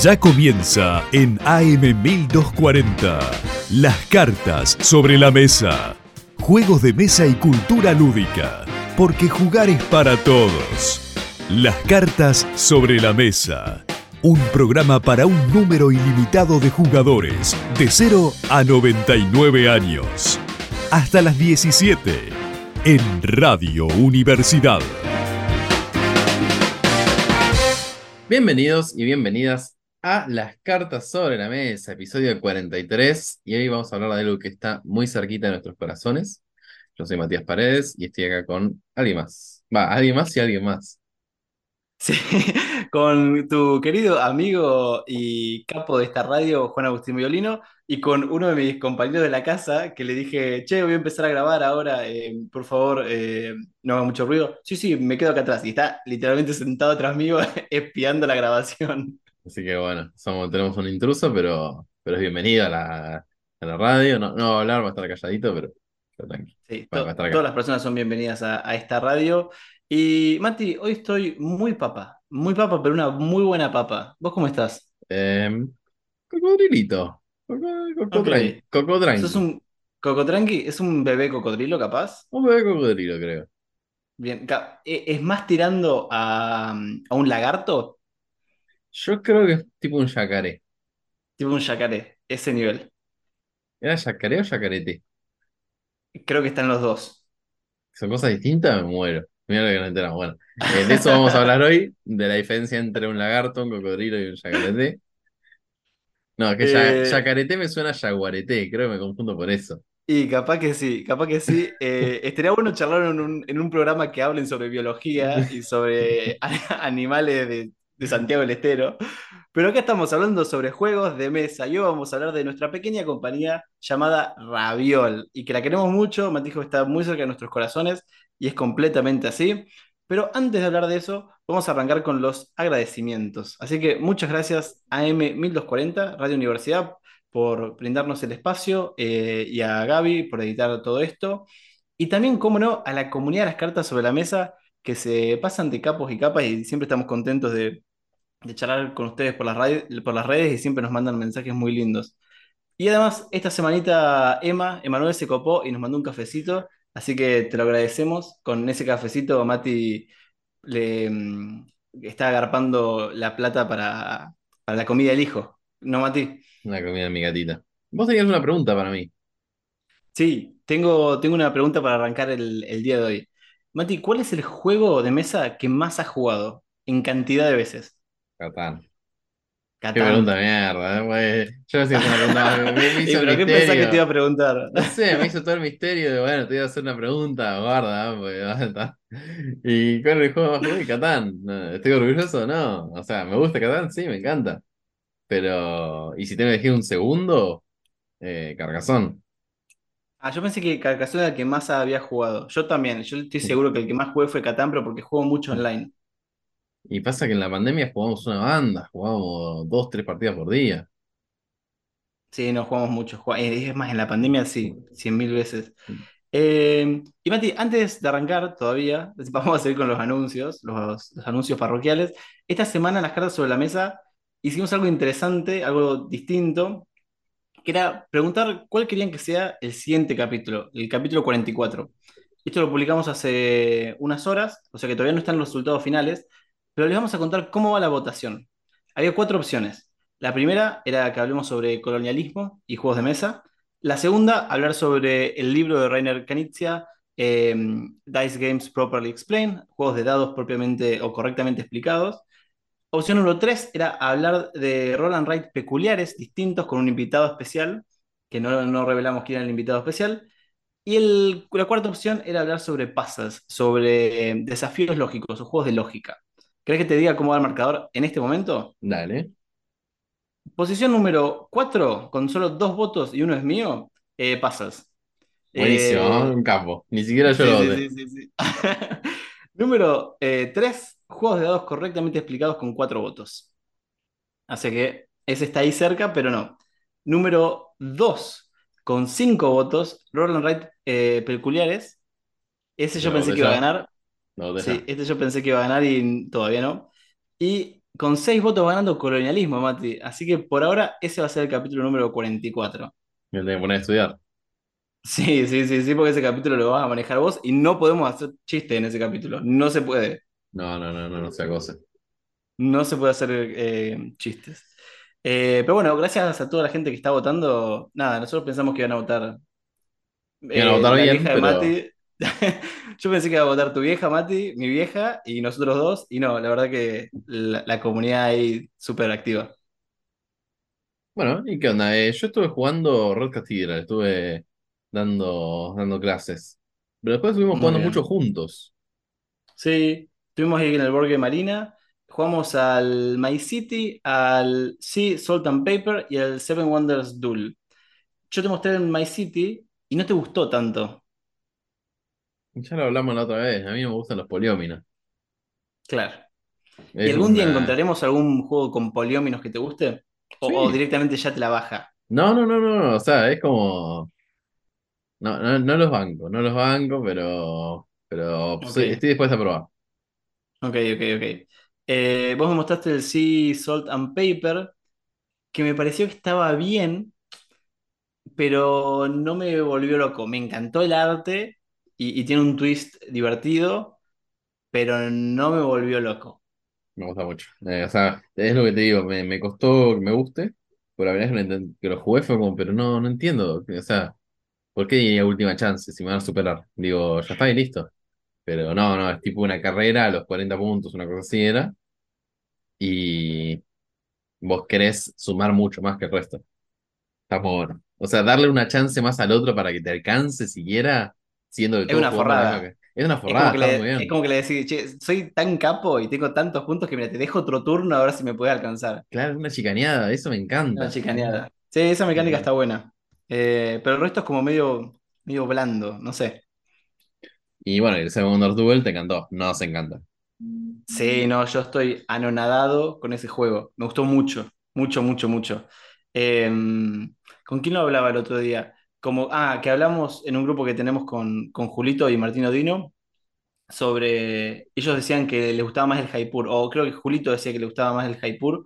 Ya comienza en AM 1240. Las cartas sobre la mesa. Juegos de mesa y cultura lúdica. Porque jugar es para todos. Las cartas sobre la mesa. Un programa para un número ilimitado de jugadores de 0 a 99 años. Hasta las 17 en Radio Universidad. Bienvenidos y bienvenidas a Las Cartas sobre la Mesa, episodio 43. Y hoy vamos a hablar de algo que está muy cerquita de nuestros corazones. Yo soy Matías Paredes y estoy acá con alguien más. Va, alguien más y alguien más. Sí, con tu querido amigo y capo de esta radio, Juan Agustín Violino, y con uno de mis compañeros de la casa que le dije, che, voy a empezar a grabar ahora, eh, por favor, eh, no haga mucho ruido. Sí, sí, me quedo acá atrás. Y está literalmente sentado atrás mío, espiando la grabación. Así que bueno, somos, tenemos un intruso, pero, pero es bienvenido a la, a la radio. No, no va a hablar, va a estar calladito, pero, pero tranqui. Sí, to- todas las personas son bienvenidas a, a esta radio. Y Mati, hoy estoy muy papa, muy papa, pero una muy buena papa. ¿Vos cómo estás? Em, cocodrilito. Coco, coco, Ok. tran- coco tranqui. ¿Sos un cocotranqui? ¿Es un bebé cocodrilo capaz? Un bebé cocodrilo, creo. Bien, e- ¿es más tirando a, a un lagarto? Yo creo que es tipo un yacaré. Tipo un yacaré, ese nivel. ¿Era yacaré o yacarete? Creo que están los dos. ¿Son cosas distintas? Me muero. Mira lo que no enteramos. Bueno, eh, de eso vamos a hablar hoy, de la diferencia entre un lagarto, un cocodrilo y un yacarete. No, que Eh, yacarete me suena a yaguareté, creo que me confundo por eso. Y capaz que sí, capaz que sí. Eh, estaría bueno charlar en un, en un programa que hablen sobre biología y sobre animales de, de Santiago del Estero. Pero acá estamos hablando sobre juegos de mesa. Y hoy vamos a hablar de nuestra pequeña compañía llamada Raviol. Y que la queremos mucho, Matijo está muy cerca de nuestros corazones y es completamente así. Pero antes de hablar de eso, vamos a arrancar con los agradecimientos. Así que muchas gracias a M1240, Radio Universidad, por brindarnos el espacio eh, y a Gaby por editar todo esto. Y también, cómo no, a la comunidad de las cartas sobre la mesa que se pasan de capos y capas y siempre estamos contentos de, de charlar con ustedes por las, por las redes y siempre nos mandan mensajes muy lindos. Y además, esta semanita Emma, Emanuel se copó y nos mandó un cafecito, así que te lo agradecemos. Con ese cafecito, Mati le mm, está agarpando la plata para, para la comida del hijo. ¿No, Mati? Una comida de mi gatita. Vos tenías una pregunta para mí. Sí, tengo, tengo una pregunta para arrancar el, el día de hoy. Mati, ¿cuál es el juego de mesa que más has jugado en cantidad de veces? Catán. Qué pregunta de mierda, eh, güey. Yo no sé pregunta. Me, me ¿Y hizo pero qué pensás que te iba a preguntar? No sé, me hizo todo el misterio de, bueno, te iba a hacer una pregunta, guarda, pues. ¿Y cuál es el juego más jugado? Catán. ¿Estoy orgulloso? No. O sea, ¿me gusta Catán? Sí, me encanta. Pero, ¿y si tengo que elegir un segundo? Eh. Ah, yo pensé que Carcassonne era el que más había jugado. Yo también, yo estoy seguro que el que más jugué fue Catán, pero porque juego mucho online. Y pasa que en la pandemia jugamos una banda, jugábamos dos, tres partidas por día. Sí, no jugamos mucho. Eh, Es más, en la pandemia sí, cien mil veces. Eh, y Mati, antes de arrancar todavía, vamos a seguir con los anuncios, los, los anuncios parroquiales. Esta semana en las cartas sobre la mesa hicimos algo interesante, algo distinto, que era preguntar cuál querían que sea el siguiente capítulo, el capítulo 44. Esto lo publicamos hace unas horas, o sea que todavía no están los resultados finales, pero les vamos a contar cómo va la votación. Había cuatro opciones. La primera era que hablemos sobre colonialismo y juegos de mesa. La segunda, hablar sobre el libro de Rainer Knizia, eh, Dice Games Properly Explained, juegos de dados propiamente o correctamente explicados. Opción número 3 era hablar de roll and write peculiares, distintos, con un invitado especial, que no, no revelamos quién era el invitado especial. Y la cuarta opción era hablar sobre puzzles, sobre eh, desafíos lógicos o juegos de lógica. ¿Crees que te diga cómo va el marcador en este momento? Dale. Posición número 4, con solo dos votos y uno es mío, eh, puzzles. Buenísimo, Eh, un capo. Ni siquiera yo Sí, lo sí, sí, sí, sí. Número 3, juegos de dados correctamente explicados con 4 votos. Así que ese está ahí cerca, pero no. Número 2, con 5 votos, Roll and Write eh, peculiares. Ese yo pensé que iba a ganar. Sí, este yo pensé que iba a ganar y todavía no. Y con seis votos ganando colonialismo, Mati. Así que por ahora ese va a ser el capítulo número 44. Me tengo que poner a estudiar. Sí, sí, sí, sí, porque ese capítulo lo vas a manejar vos y no podemos hacer chiste en ese capítulo. No se puede. No, no, no, no, no sea cosa. No se puede hacer eh, chistes. Eh, pero bueno, gracias a toda la gente que está votando. Nada, nosotros pensamos que iban a votar. Iban a eh, votar la bien, pero- Mati. Yo pensé que iba a votar tu vieja, Mati, mi vieja y nosotros dos. Y no, la verdad que la, la comunidad ahí súper activa. Bueno, ¿y qué onda? Eh, yo estuve jugando Red Cathedral, estuve dando, dando clases. Pero después estuvimos Muy jugando bien. mucho juntos. Sí, estuvimos ahí en el Borgue Marina. Jugamos al My City, al Sea, Salt and Paper y al Seven Wonders Duel. Yo te mostré el My City y no te gustó tanto. Ya lo hablamos la otra vez, a mí no me gustan los polióminos. Claro. ¿Y algún día encontraremos algún juego con polióminos que te guste? ¿O, Sí. o directamente ya te la baja? No, no, no, no, o sea, es como... No, no, no los banco, no los banco, pero, pero sí, Ok. estoy dispuesto a probar. Ok, ok, ok. Eh, vos me mostraste el Sea, Salt and Paper, que me pareció que estaba bien, pero no me volvió loco. Me encantó el arte y, tiene un twist divertido, pero no me volvió loco. Me gusta mucho. Eh, o sea, es lo que te digo, me, me costó que me guste, pero la verdad es que, lo jugué fue como, pero no, no entiendo. O sea, ¿por qué diría última chance si me van a superar? Digo, ya está y listo. Pero no, no, es tipo una carrera a los 40 puntos, una cosa así era. Y vos querés sumar mucho más que el resto. Está bueno. O sea, darle una chance más al otro para que te alcance siquiera, siendo Es una forrada. que- Es una Es como forrada, está le, muy bien. es como que le decís, che, soy tan capo y tengo tantos puntos que mira, te dejo otro turno a ver si me puedes alcanzar. Claro, es una chicaneada, eso me Una encanta. chicaneada. Sí, esa mecánica está buena. Eh, pero el resto es como medio, medio blando, no sé. Y bueno, el Wonders Duel te encantó, nos encanta. Sí, no, yo estoy anonadado con ese juego. Me gustó mucho, mucho, mucho, mucho. Eh, ¿con quién lo hablaba el otro día? Como, ah, que hablamos en un grupo que tenemos con, con Julito y Martino Dino sobre. Ellos decían que les gustaba más el Jaipur, o creo que Julito decía que le gustaba más el Jaipur.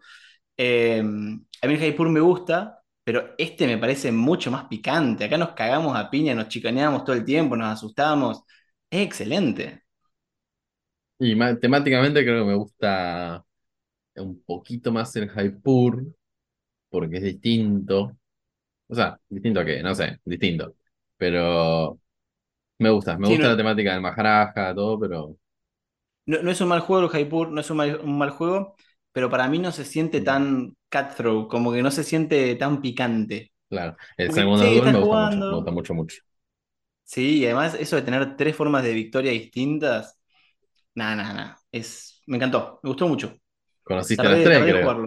Eh, a mí el Jaipur me gusta, pero este me parece mucho más picante. Acá nos cagamos a piña, nos chicaneamos todo el tiempo, nos asustamos. Es excelente. Y temáticamente creo que me gusta un poquito más el Jaipur, porque es distinto. O sea, distinto a qué, no sé, distinto. Pero me gusta, me Sí, gusta no- la temática del Maharaja, todo, pero No, no es un mal juego el Jaipur, no es un mal, un mal juego, pero para mí no se siente tan cutthroat, como que no se siente tan picante. claro, el Porque, segundo sí, me gusta mucho, me gusta mucho, mucho. Sí, y además eso de tener tres formas de victoria distintas, nada, nada, nada. Es, me encantó, me gustó mucho. Conociste Tardé, las tres, creo.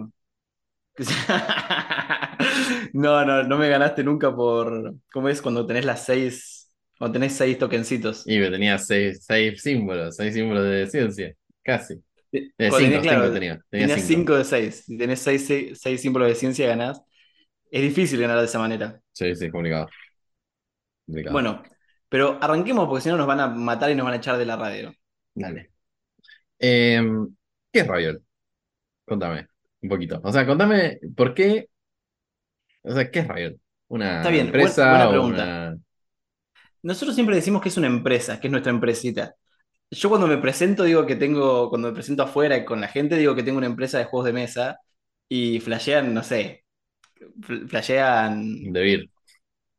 No, no, no me ganaste nunca por, ¿cómo es cuando tenés las seis, cuando tenés seis tokencitos? Y me tenía seis, seis símbolos, seis símbolos de ciencia, casi. Eh, cinco, tenés, claro, cinco tenía, tenía tenías cinco. 5 de 6. Si tenés 6 símbolos de ciencia, ganás. Es difícil ganar de esa manera. Sí, sí, complicado. complicado. Bueno, pero arranquemos porque si no nos van a matar y nos van a echar de la radio. Dale. Em, ¿qué es Raviol? Contame un poquito. O sea, contame por qué. O sea, ¿qué es Raviol? ¿Una Está bien, empresa buena o pregunta. una. Nosotros siempre decimos que es una empresa, que es nuestra empresita. Yo cuando me presento digo que tengo, cuando me presento afuera con la gente, digo que tengo una empresa de juegos de mesa y flashean, no sé, fl- flashean de Vir?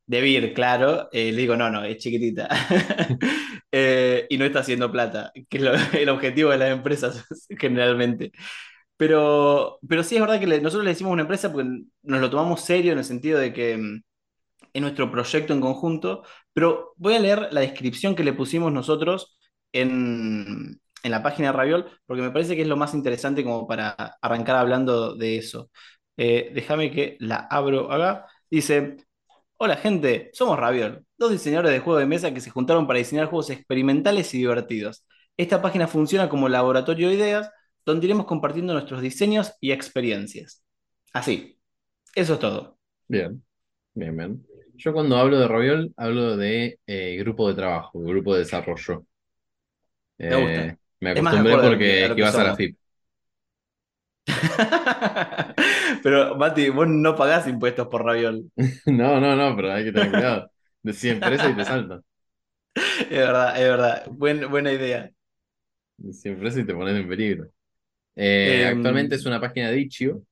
de Vir, claro. eh, le digo, no, no, es chiquitita. Eh, y no está haciendo plata, que es lo- el objetivo de las empresas generalmente. Pero, pero sí es verdad que nosotros le decimos una empresa porque nos lo tomamos serio en el sentido de que mm, es nuestro proyecto en conjunto. Pero voy a leer la descripción que le pusimos nosotros en, en la página de Raviol, porque me parece que es lo más interesante como para arrancar hablando de eso. Eh, déjame que la abro acá. Dice. Hola gente, somos Raviol, dos diseñadores de juegos de mesa que se juntaron para diseñar juegos experimentales y divertidos. Esta página funciona como laboratorio de ideas, donde iremos compartiendo nuestros diseños y experiencias. Así, eso es todo. Bien, bien, bien. Yo cuando hablo de Raviol, hablo de eh, grupo de trabajo, grupo de desarrollo. Me gusta. Eh, me más acostumbré porque ibas a la. FIP. Pero, Mati, vos no pagás impuestos por Raviol. No, no, no, pero hay que tener cuidado. Decís empresa y te salta. Es verdad, es verdad. Buen- buena idea. Decís empresa y te pones en peligro. Eh, Em, actualmente es una página de Itch.io.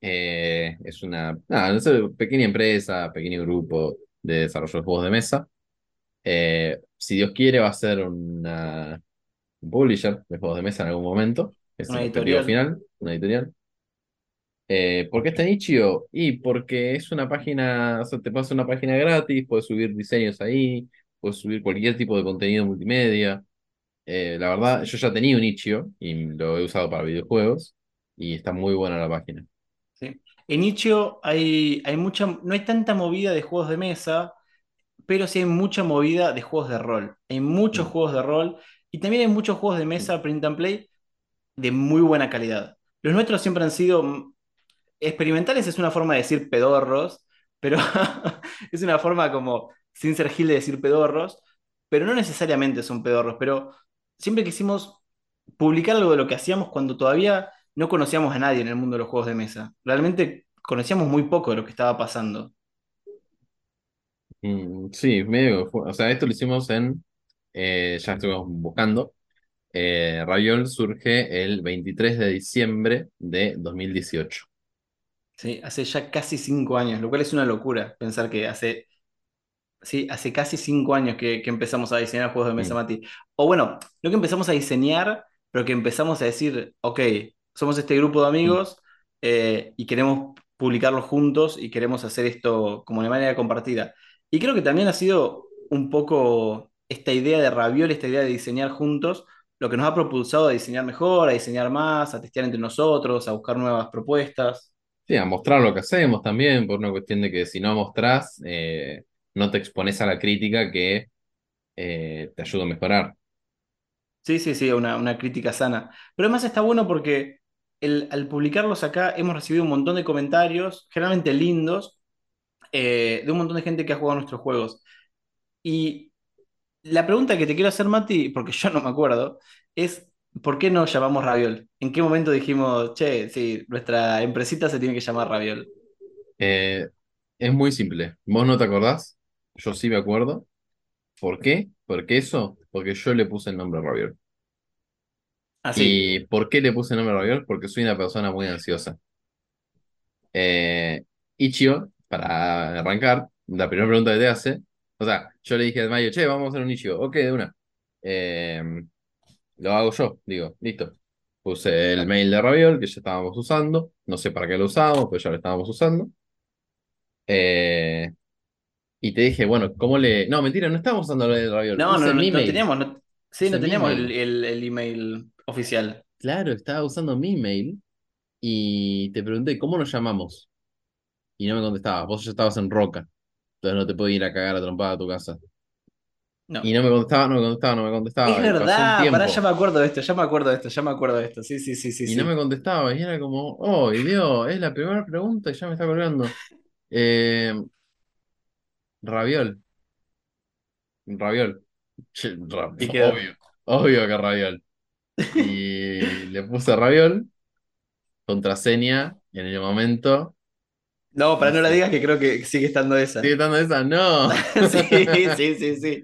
Eh, es una nada, no sé, pequeña empresa, pequeño grupo de desarrollo de juegos de mesa. Eh, si Dios quiere, va a ser una, un publisher de juegos de mesa en algún momento. Es Una el editorial. final, una editorial. Eh, ¿por qué está en Itch.io? Y porque es una página, o sea, te pasa una página gratis, puedes subir diseños ahí, puedes subir cualquier tipo de contenido multimedia. Eh, la verdad, yo ya tenía un Itch.io y lo he usado para videojuegos y está muy buena la página. Sí. En Itch.io hay, hay mucha, no hay tanta movida de juegos de mesa, pero sí hay mucha movida de juegos de rol. Hay muchos Mm. juegos de rol y también hay muchos juegos de mesa print and play de muy buena calidad. Los nuestros siempre han sido mm, experimentales, es una forma de decir pedorros, pero es una forma como, sin ser gil de decir pedorros, pero no necesariamente son pedorros, pero siempre quisimos publicar algo de lo que hacíamos cuando todavía no conocíamos a nadie en el mundo de los juegos de mesa. Realmente conocíamos muy poco de lo que estaba pasando. Mm, sí, medio, que fue- o sea, esto lo hicimos en, eh, ya estuvimos buscando. Eh, Raviol surge el 23 de diciembre de 2018. Sí, hace ya casi cinco años, lo cual es una locura pensar que hace, sí, hace casi cinco años que, que empezamos a diseñar juegos de mesa, Mm. Mati. O bueno, no que empezamos a diseñar, pero que empezamos a decir, ok, somos este grupo de amigos eh, y queremos publicarlo juntos y queremos hacer esto como de manera compartida. Y creo que también ha sido un poco esta idea de Raviol, esta idea de diseñar juntos, lo que nos ha propulsado a diseñar mejor, a diseñar más, a testear entre nosotros, a buscar nuevas propuestas. Sí, a mostrar lo que hacemos también, por una cuestión de que si no mostrás, eh, no te expones a la crítica que eh, te ayuda a mejorar. Sí, sí, sí, una, una crítica sana. Pero además está bueno porque el- al publicarlos acá hemos recibido un montón de comentarios, generalmente lindos, eh, de un montón de gente que ha jugado nuestros juegos. Y la pregunta que te quiero hacer, Mati, porque yo no me acuerdo, es ¿por qué nos llamamos Raviol? ¿En qué momento dijimos, che, sí, nuestra empresita se tiene que llamar Raviol? Eh, es muy simple. ¿Vos no te acordás? Yo sí me acuerdo. ¿Por qué? Porque eso, porque yo le puse el nombre Raviol. Así. ¿Y por qué le puse el nombre Raviol? Porque soy una persona muy ansiosa. Eh, Ichio, para arrancar, la primera pregunta que te hace, o sea, yo le dije a Mayo, che, vamos a hacer un Ichio. Ok, de una. Eh, lo hago yo, digo, listo. Puse el mail de Raviol, que ya estábamos usando. No sé para qué lo usamos, pues ya lo estábamos usando. Eh, y te dije, bueno, ¿cómo le...? No, mentira, no estábamos usando lo de Raviol. No, no, no, no teníamos, no- sí, no teníamos el, el- el email oficial. Claro, estaba usando mi mail y te pregunté, ¿cómo nos llamamos? Y no me contestabas. Vos ya estabas en Roca. Entonces no te podía ir a cagar a trompada a tu casa. No. Y no me contestaba, no me contestaba, no me contestaba. Es verdad, pará, ya me acuerdo de esto, ya me acuerdo de esto, ya me acuerdo de esto. Sí, sí, sí, sí, Y sí. no me contestaba. Y era como, oh, y Dios, es la primera pregunta y ya me está colgando. Eh, Raviol. Raviol. Che, ra- Y quedó. obvio. Obvio que Raviol. Y le puse Raviol. Contraseña. Y en el momento. No, para no la Sí. digas que creo que sigue estando esa. ¿Sigue estando esa? ¡No! Sí, sí, sí, sí.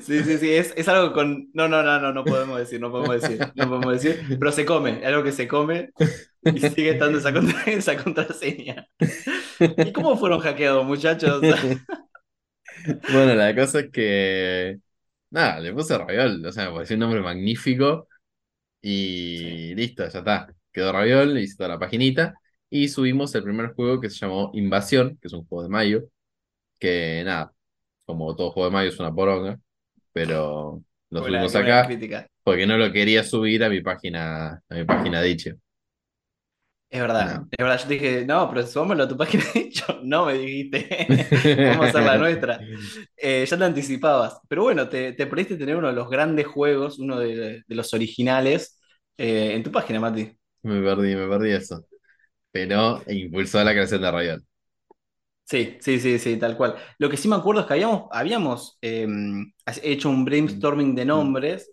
Sí, sí, sí. Es, es algo con. No, no, no, no, no podemos decir, no podemos decir, no podemos decir. Pero se come, es algo que se come y sigue estando esa, contra- esa contraseña. ¿Y cómo fueron hackeados, muchachos? Bueno, la cosa es que. Nada, le puse Raviol. O sea, me pareció un nombre magnífico. Y listo, ya está. Quedó Raviol, hice toda la paginita. Y subimos el primer juego que se llamó Invasión, que es un juego de mayo. Que nada, como todo juego de mayo es una poronga. Pero lo subimos acá porque no lo quería subir a mi página, a mi página de Itch.io. Es verdad, No. es verdad. Yo te dije, no, pero subámoslo a tu página. Y yo, no me dijiste. Vamos a hacer la nuestra. Eh, ya te anticipabas. Pero bueno, te, te perdiste tener uno de los grandes juegos, uno de, de los originales, eh, en tu página, Mati. Me perdí, me perdí eso. Pero impulsó la creación de Raviol. Sí, sí, sí, sí, tal cual. Lo que sí me acuerdo es que habíamos, habíamos eh, hecho un brainstorming de nombres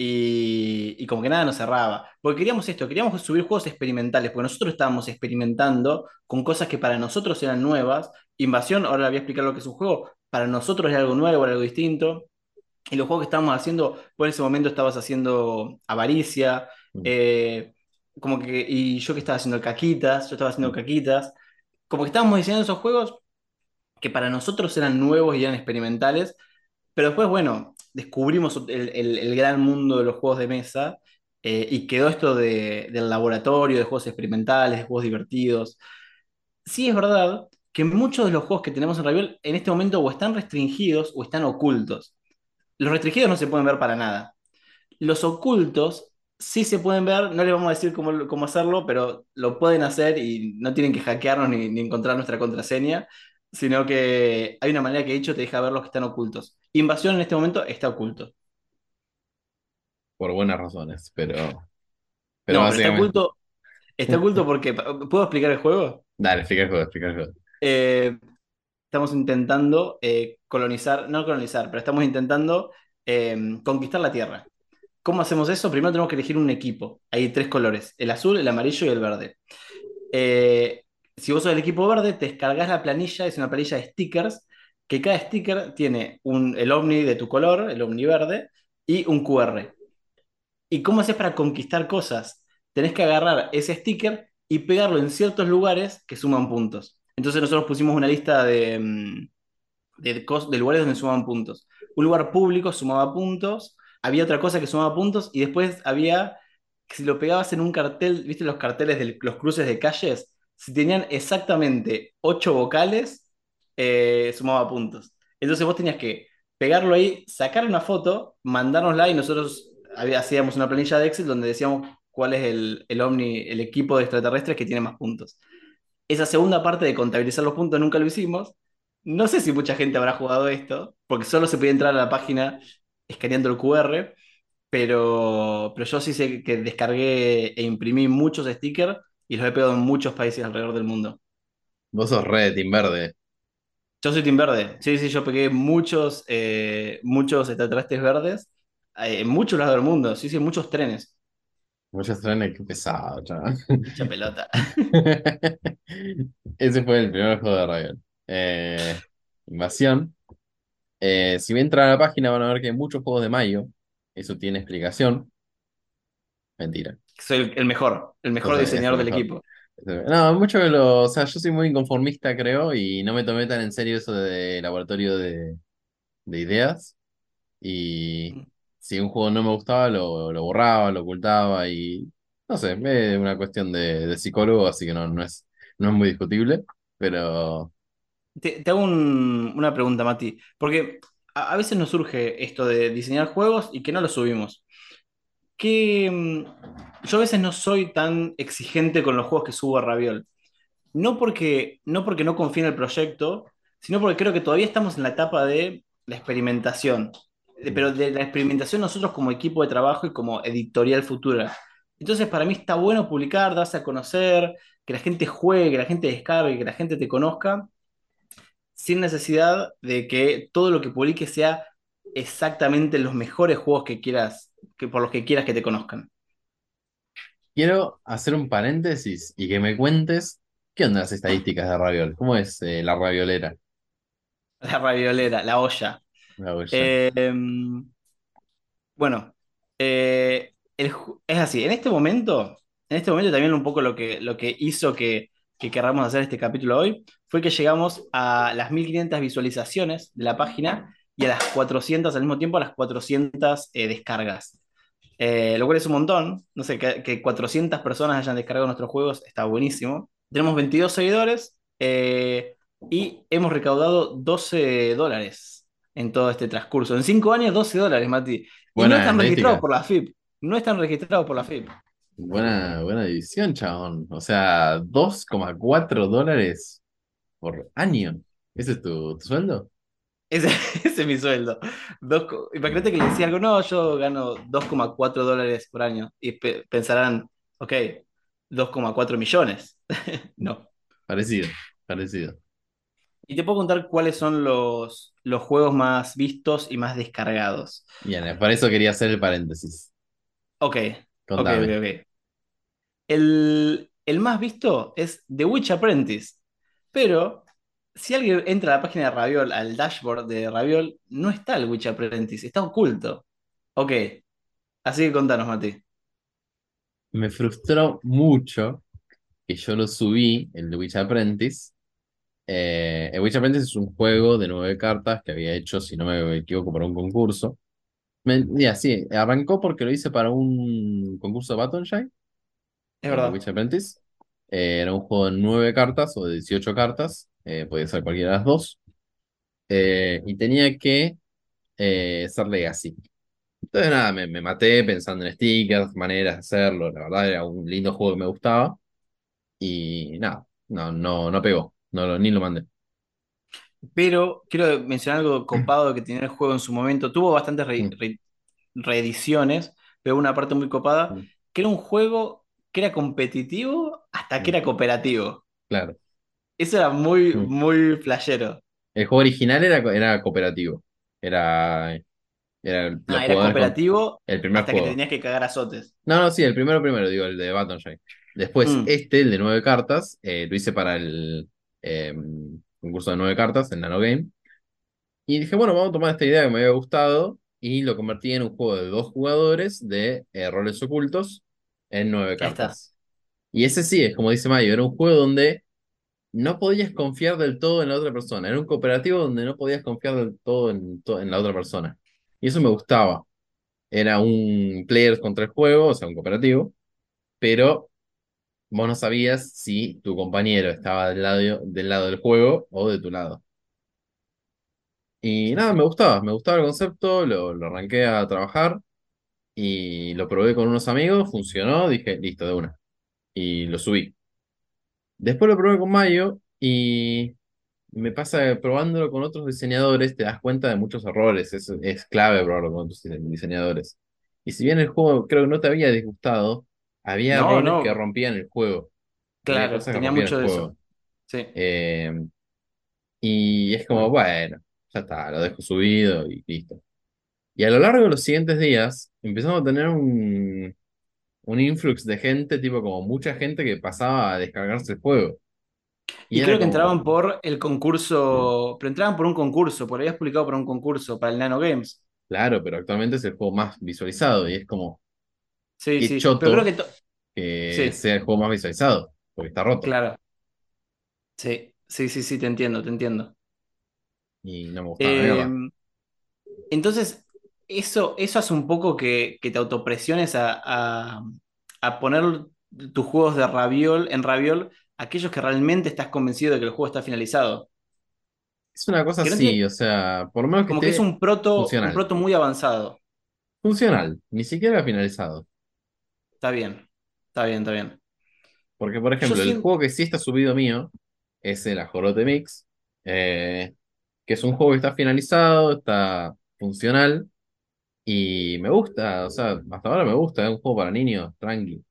y, y como que nada nos cerraba. Porque queríamos esto, queríamos subir juegos experimentales, porque nosotros estábamos experimentando con cosas que para nosotros eran nuevas. Invasión, ahora voy a explicar lo que es un juego, para nosotros era algo nuevo, era algo distinto. Y los juegos que estábamos haciendo, en ese momento estabas haciendo Avaricia, Mm. eh, como que, y yo que estaba haciendo Caquitas, yo estaba haciendo Caquitas, como que estábamos diseñando esos juegos que para nosotros eran nuevos y eran experimentales, pero después, bueno, descubrimos el, el- el gran mundo de los juegos de mesa eh, y quedó esto de- del laboratorio, de juegos experimentales, de juegos divertidos. Sí es verdad que muchos de los juegos que tenemos en Raviol en este momento o están restringidos o están ocultos. Los restringidos no se pueden ver para nada. Los ocultos sí se pueden ver, no les vamos a decir cómo, cómo hacerlo, pero lo pueden hacer y no tienen que hackearnos ni, ni encontrar nuestra contraseña, sino que hay una manera que de hecho te deja ver los que están ocultos. Invasión en este momento está oculto. Por buenas razones, pero, pero No, pero está oculto, está oculto porque, ¿puedo explicar el juego? Dale, explica el juego, explica el juego. Eh, estamos intentando eh, colonizar, no colonizar, pero estamos intentando eh, conquistar la Tierra. ¿Cómo hacemos eso? Primero tenemos que elegir un equipo. Hay tres colores, el azul, el amarillo y el verde. Eh, si vos sos del equipo verde, te descargas la planilla, es una planilla de stickers, que cada sticker tiene un, el ovni de tu color, el ovni verde, y un QR. ¿Y cómo haces para conquistar cosas? Tenés que agarrar ese sticker y pegarlo en ciertos lugares que suman puntos. Entonces nosotros pusimos una lista de, mm, de, lugares donde sumaban puntos. Un lugar público sumaba puntos, había otra cosa que sumaba puntos y después había, si lo pegabas en un cartel, ¿viste los carteles de los cruces de calles? Si tenían exactamente ocho vocales, eh, sumaba puntos. Entonces vos tenías que pegarlo ahí, sacar una foto, mandárnosla y nosotros hacíamos una planilla de Excel donde decíamos cuál es el, el Omni, el equipo de extraterrestres que tiene más puntos. Esa segunda parte de contabilizar los puntos nunca lo hicimos. No sé si mucha gente habrá jugado esto, porque solo se podía entrar a la página escaneando el QR, pero, pero yo sí sé que descargué e imprimí muchos stickers y los he pegado en muchos países alrededor del mundo. Vos sos re de Team Verde. Yo soy Team Verde. Sí, sí, yo pegué muchos, eh, muchos extraterrestres verdes eh, en muchos lados del mundo. Sí, sí, muchos trenes. Muchos trenes, qué pesado, chaval. Mucha pelota. Ese fue el primer juego de Riot. Eh, Invasión. Eh, si bien entran a la página van a ver que hay muchos juegos de Mayo. Eso tiene explicación. Mentira. Soy el, mejor, el mejor diseñador del equipo. No, mucho de lo. O sea, yo soy muy inconformista, creo, y no me tomé tan en serio eso de laboratorio de, de ideas. Y si un juego no me gustaba, lo, lo borraba, lo ocultaba y. No sé, es una cuestión de, de psicólogo, así que no, no es, no es muy discutible. Pero Te, te hago un- una pregunta, Mati, porque a, a veces nos surge esto de diseñar juegos y que no los subimos. Mm, yo a veces no soy tan exigente con los juegos que subo a Raviol. No porque, no porque no confíe en el proyecto, sino porque creo que todavía estamos en la etapa de la experimentación. De- pero de la experimentación nosotros como equipo de trabajo y como editorial futura. Entonces, para mí está bueno publicar, darse a conocer, que la gente juegue, que la gente descargue, que la gente te conozca sin necesidad de que todo lo que publiques sea exactamente los mejores juegos que quieras, que por los que quieras que te conozcan. Quiero hacer un paréntesis y que me cuentes qué onda las estadísticas de Raviol. ¿Cómo es eh, la raviolera? La raviolera, la olla. La olla. Eh, em, bueno, eh, el es así. En este momento, en este momento también un poco lo que, lo que hizo que, que querramos hacer este capítulo hoy fue que llegamos a las 1500 visualizaciones de la página y a las 400, al mismo tiempo a las 400 eh, descargas. Eh, lo cual es un montón. No sé, que, que 400 personas hayan descargado nuestros juegos está buenísimo. Tenemos 22 seguidores eh, y hemos recaudado 12 dólares en todo este transcurso. En 5 años, 12 dólares, Mati. Y no están registrados por la FIP. No están registrados por la FIP. Buena, buena división, chabón. O sea, 2,4 dólares por año. ¿Ese es tu, tu sueldo? Ese, ese es mi sueldo. Dos Imagínate que le decía algo, no, yo gano 2,4 dólares por año. Y pe- pensarán, ok, 2,4 millones. No. Parecido, parecido. Y te puedo contar cuáles son los, los juegos más vistos y más descargados. Bien, para eso quería hacer el paréntesis. Ok, ok, ok, ok. El, el más visto es The Witch Apprentice, pero si alguien entra a la página de Raviol, al dashboard de Raviol, no está el Witch Apprentice, está oculto. Ok, así que contanos, Mati. Me frustró mucho que yo lo subí, el Witch Apprentice. Eh, el Witch Apprentice es un juego de nueve cartas que había hecho, si no me equivoco, para un concurso. Me- sí, arrancó porque lo hice para un concurso de Batonshine, Es el de verdad. Witch Apprentice. Eh, era un juego de nueve cartas o de 18 cartas, eh, podía ser cualquiera de las dos. Eh, y tenía que eh, ser Legacy. Entonces nada, me, me maté pensando en stickers, maneras de hacerlo. La verdad era un lindo juego que me gustaba. Y nada, no, no, no pegó. No, lo- ni lo mandé. Pero quiero mencionar algo copado que tenía el juego en su momento. Tuvo bastantes re- Mm. re- reediciones, pero una parte muy copada, Mm. que era un juego que era competitivo hasta que Mm. era cooperativo. Claro. Eso era muy, muy flashero. El juego original era, era cooperativo. Era, era los Ah, era con cooperativo el primer hasta que te tenías que cagar azotes. No, no, sí, el primero primero, digo, el de Batonshine. Después, Mm, este, el de nueve cartas, eh, lo hice para el eh, concurso de nueve cartas, en Nano Game. Y dije, bueno, vamos a tomar esta idea que me había gustado y lo convertí en un juego de dos jugadores de eh, roles ocultos en nueve cartas. Y ese sí, es como dice Mayo, era un juego donde no podías confiar del todo en la otra persona. Era un cooperativo donde no podías confiar del todo en, to- en la otra persona. Y eso me gustaba. Era un players contra el juego, o sea, un cooperativo, pero vos no sabías si tu compañero estaba del lado, del lado del juego o de tu lado. Y nada, me gustaba, me gustaba el concepto, lo, lo arranqué a trabajar y lo probé con unos amigos, funcionó, dije, listo, de una. Y lo subí. Después lo probé con Mayo y me pasa que probándolo con otros diseñadores te das cuenta de muchos errores, es, es clave probarlo con otros dise- diseñadores. Y si bien el juego creo que no te había disgustado, había No, errores que rompían el juego. Claro, tenía mucho de eso. juego. Sí. Eh, y es como, bueno, ya está, lo dejo subido y listo. Y a lo largo de los siguientes días empezamos a tener un, un influx de gente, tipo como mucha gente que pasaba a descargarse el juego. Y creo que entraban por el mm, concurso, pero entraban por un concurso, por habías publicado por un concurso para el Nano Games. claro, pero actualmente es el juego más visualizado y es como, Sí, qué sí, pero creo que... choto to- que Sí, sea el juego más visualizado, porque está roto. claro. Sí, sí, sí, sí, te entiendo, te entiendo. Y no me gustaba Eh, entonces, eso, eso hace un poco que, que te autopresiones a, a- a poner tus juegos de Raviol en Raviol aquellos que realmente estás convencido de que el juego está finalizado. Es una cosa no así, tiene, o sea, por lo menos que como que es un proto, un funcional. proto muy avanzado. Funcional, ni siquiera finalizado. Está bien, está bien, está bien. Porque, por Yo ejemplo, el siento, juego que sí está subido mío es el Ajolote Mix, eh, que es un juego que está finalizado, está funcional y me gusta, o sea, hasta ahora me gusta, es un juego para niños, tranqui,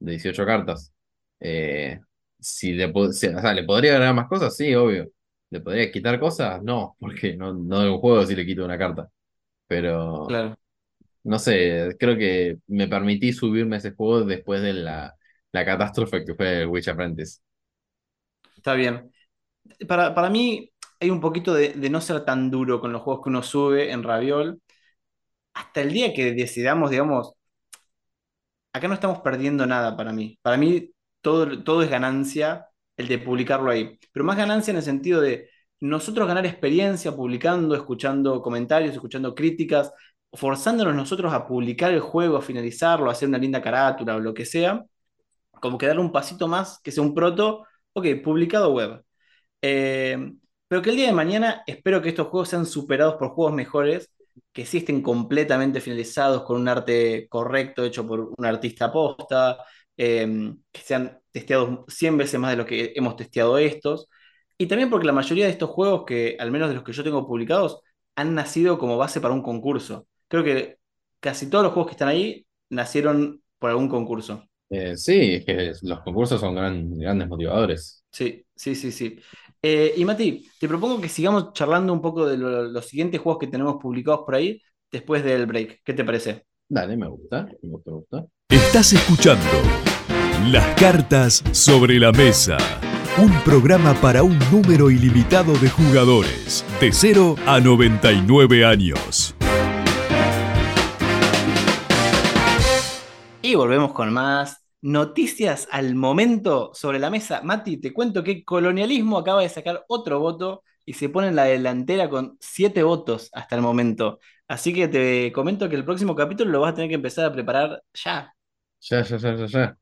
de 18 cartas. Eh, si le, si- o sea, ¿le podría agregar más cosas? Sí, obvio. ¿Le podría quitar cosas? No, porque no, no de un juego si le quito una carta. Pero, claro, no sé, creo que me permití subirme a ese juego después de la, la catástrofe que fue el Witch Apprentice. está bien. Para, para mí hay un poquito de, de no ser tan duro con los juegos que uno sube en Raviol. Hasta el día que decidamos, digamos, acá no estamos perdiendo nada para mí. Para mí todo, todo es ganancia el de publicarlo ahí. Pero más ganancia en el sentido de nosotros ganar experiencia publicando, escuchando comentarios, escuchando críticas, forzándonos nosotros a publicar el juego, a finalizarlo, a hacer una linda carátula o lo que sea. Como que darle un pasito más, que sea un proto, ok, publicado web. Eh, pero que el día de mañana espero que estos juegos sean superados por juegos mejores, que sí estén completamente finalizados con un arte correcto, hecho por un artista posta, eh, que sean testeados 100 veces más de lo que hemos testeado estos. Y también porque la mayoría de estos juegos, que al menos de los que yo tengo publicados, han nacido como base para un concurso. Creo que casi todos los juegos que están ahí nacieron por algún concurso. Eh, sí, es que los concursos son gran- grandes motivadores. Sí, sí, sí, sí. Eh, y Mati, te propongo que sigamos charlando un poco de lo- los siguientes juegos que tenemos publicados por ahí después del break. ¿Qué te parece? Dale, me gusta, me gusta, me gusta. Estás escuchando Las cartas sobre la mesa. Un programa para un número ilimitado de jugadores, de 0 a 99 años. Y volvemos con más noticias al momento sobre la mesa. Mati, te cuento que Colonialismo acaba de sacar otro voto y se pone en la delantera con siete votos hasta el momento. Así que te comento que el próximo capítulo lo vas a tener que empezar a preparar ya. Ya, ya, ya, ya, ya.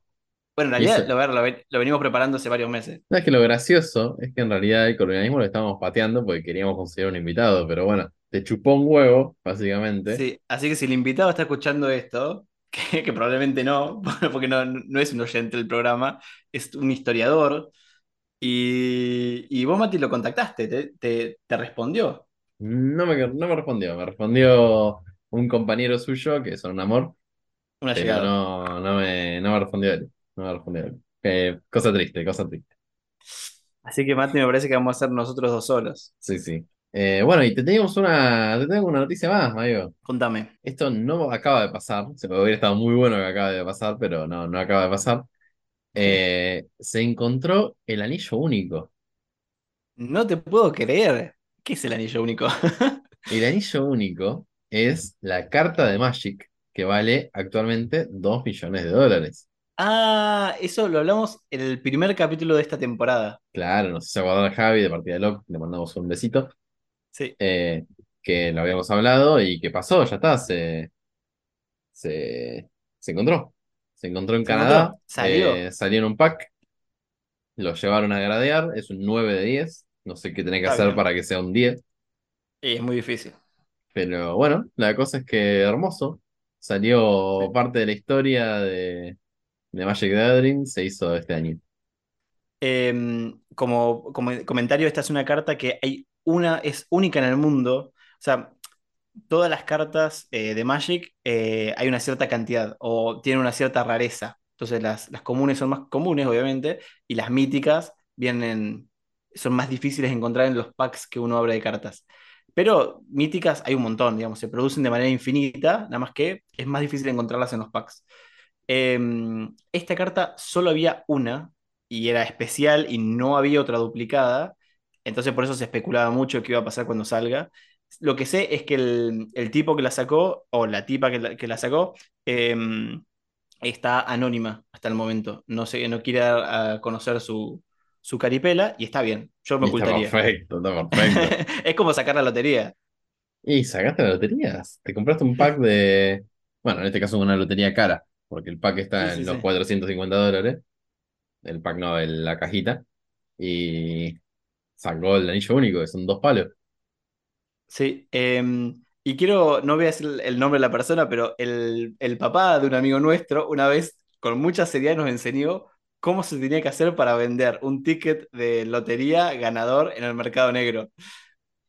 Bueno, en realidad lo, venimos preparando hace varios meses. ¿Sabes que lo gracioso es que en realidad el colonialismo lo estábamos pateando porque queríamos conseguir un invitado, pero bueno, te chupó un huevo, básicamente. Sí, así que si el invitado está escuchando esto, que, que probablemente no, porque no, no es un oyente del programa, es un historiador. Y, y vos, Mati, lo contactaste, te, te- te respondió. No me, no me respondió, me respondió un compañero suyo, que es un amor, Una pero llegada. no, no me, no me respondió él. No me respondió él. Eh, cosa triste, cosa triste. Así que, Mati, me parece que vamos a ser nosotros dos solos. Sí, sí. Eh, bueno, y te teníamos una, te tengo una noticia más, Mario. Contame. Esto no acaba de pasar, se me hubiera estado muy bueno que acaba de pasar, pero no, no acaba de pasar. Eh, se encontró el anillo único. No te puedo creer. ¿Qué es el anillo único? El anillo único es la carta de Magic que vale actualmente 2 millones de dólares. Ah, eso lo hablamos en el primer capítulo de esta temporada. Claro, no sé si se acuerdan a Javi de Partida de Lock, le mandamos un besito, Sí. eh, que lo habíamos hablado y que pasó, ya está, se, se, se encontró. Se encontró en ¿Se Canadá, encontró? ¿Salió? eh, salió en un pack, lo llevaron a gradear, es un 9 de 10, no sé qué tenés que Está hacer bien. para que sea un 10, Y es muy difícil. pero bueno, la cosa es que hermoso, salió parte de la historia de, de Magic the Gathering, se hizo este año. Em, como, como comentario, esta es una carta que hay una, es única en el mundo. O sea, todas las cartas eh, de Magic eh, hay una cierta cantidad o tienen una cierta rareza. Entonces las, las comunes son más comunes, obviamente, y las míticas vienen, son más difíciles de encontrar en los packs que uno abre de cartas. Pero míticas hay un montón, digamos, se producen de manera infinita, nada más que es más difícil encontrarlas en los packs. Em, esta carta solo había una y era especial y no había otra duplicada, entonces por eso se especulaba mucho qué iba a pasar cuando salga. Lo que sé es que el, el tipo que la sacó, o la tipa que la, que la sacó, em, está anónima hasta el momento. No sé, no quiere dar a conocer su, su caripela y está bien. Yo me Y está ocultaría. perfecto, está perfecto. es como sacar la lotería. Y sacaste la lotería. Te compraste un pack de. Bueno, en este caso una lotería cara, porque el pack está Sí, sí, en los sí. 450 dólares. El pack no, el- la cajita. Y sacó el anillo único, que son dos palos. Sí, em, y quiero, no voy a decir el nombre de la persona, pero el, el papá de un amigo nuestro una vez con mucha seriedad nos enseñó cómo se tenía que hacer para vender un ticket de lotería ganador en el mercado negro.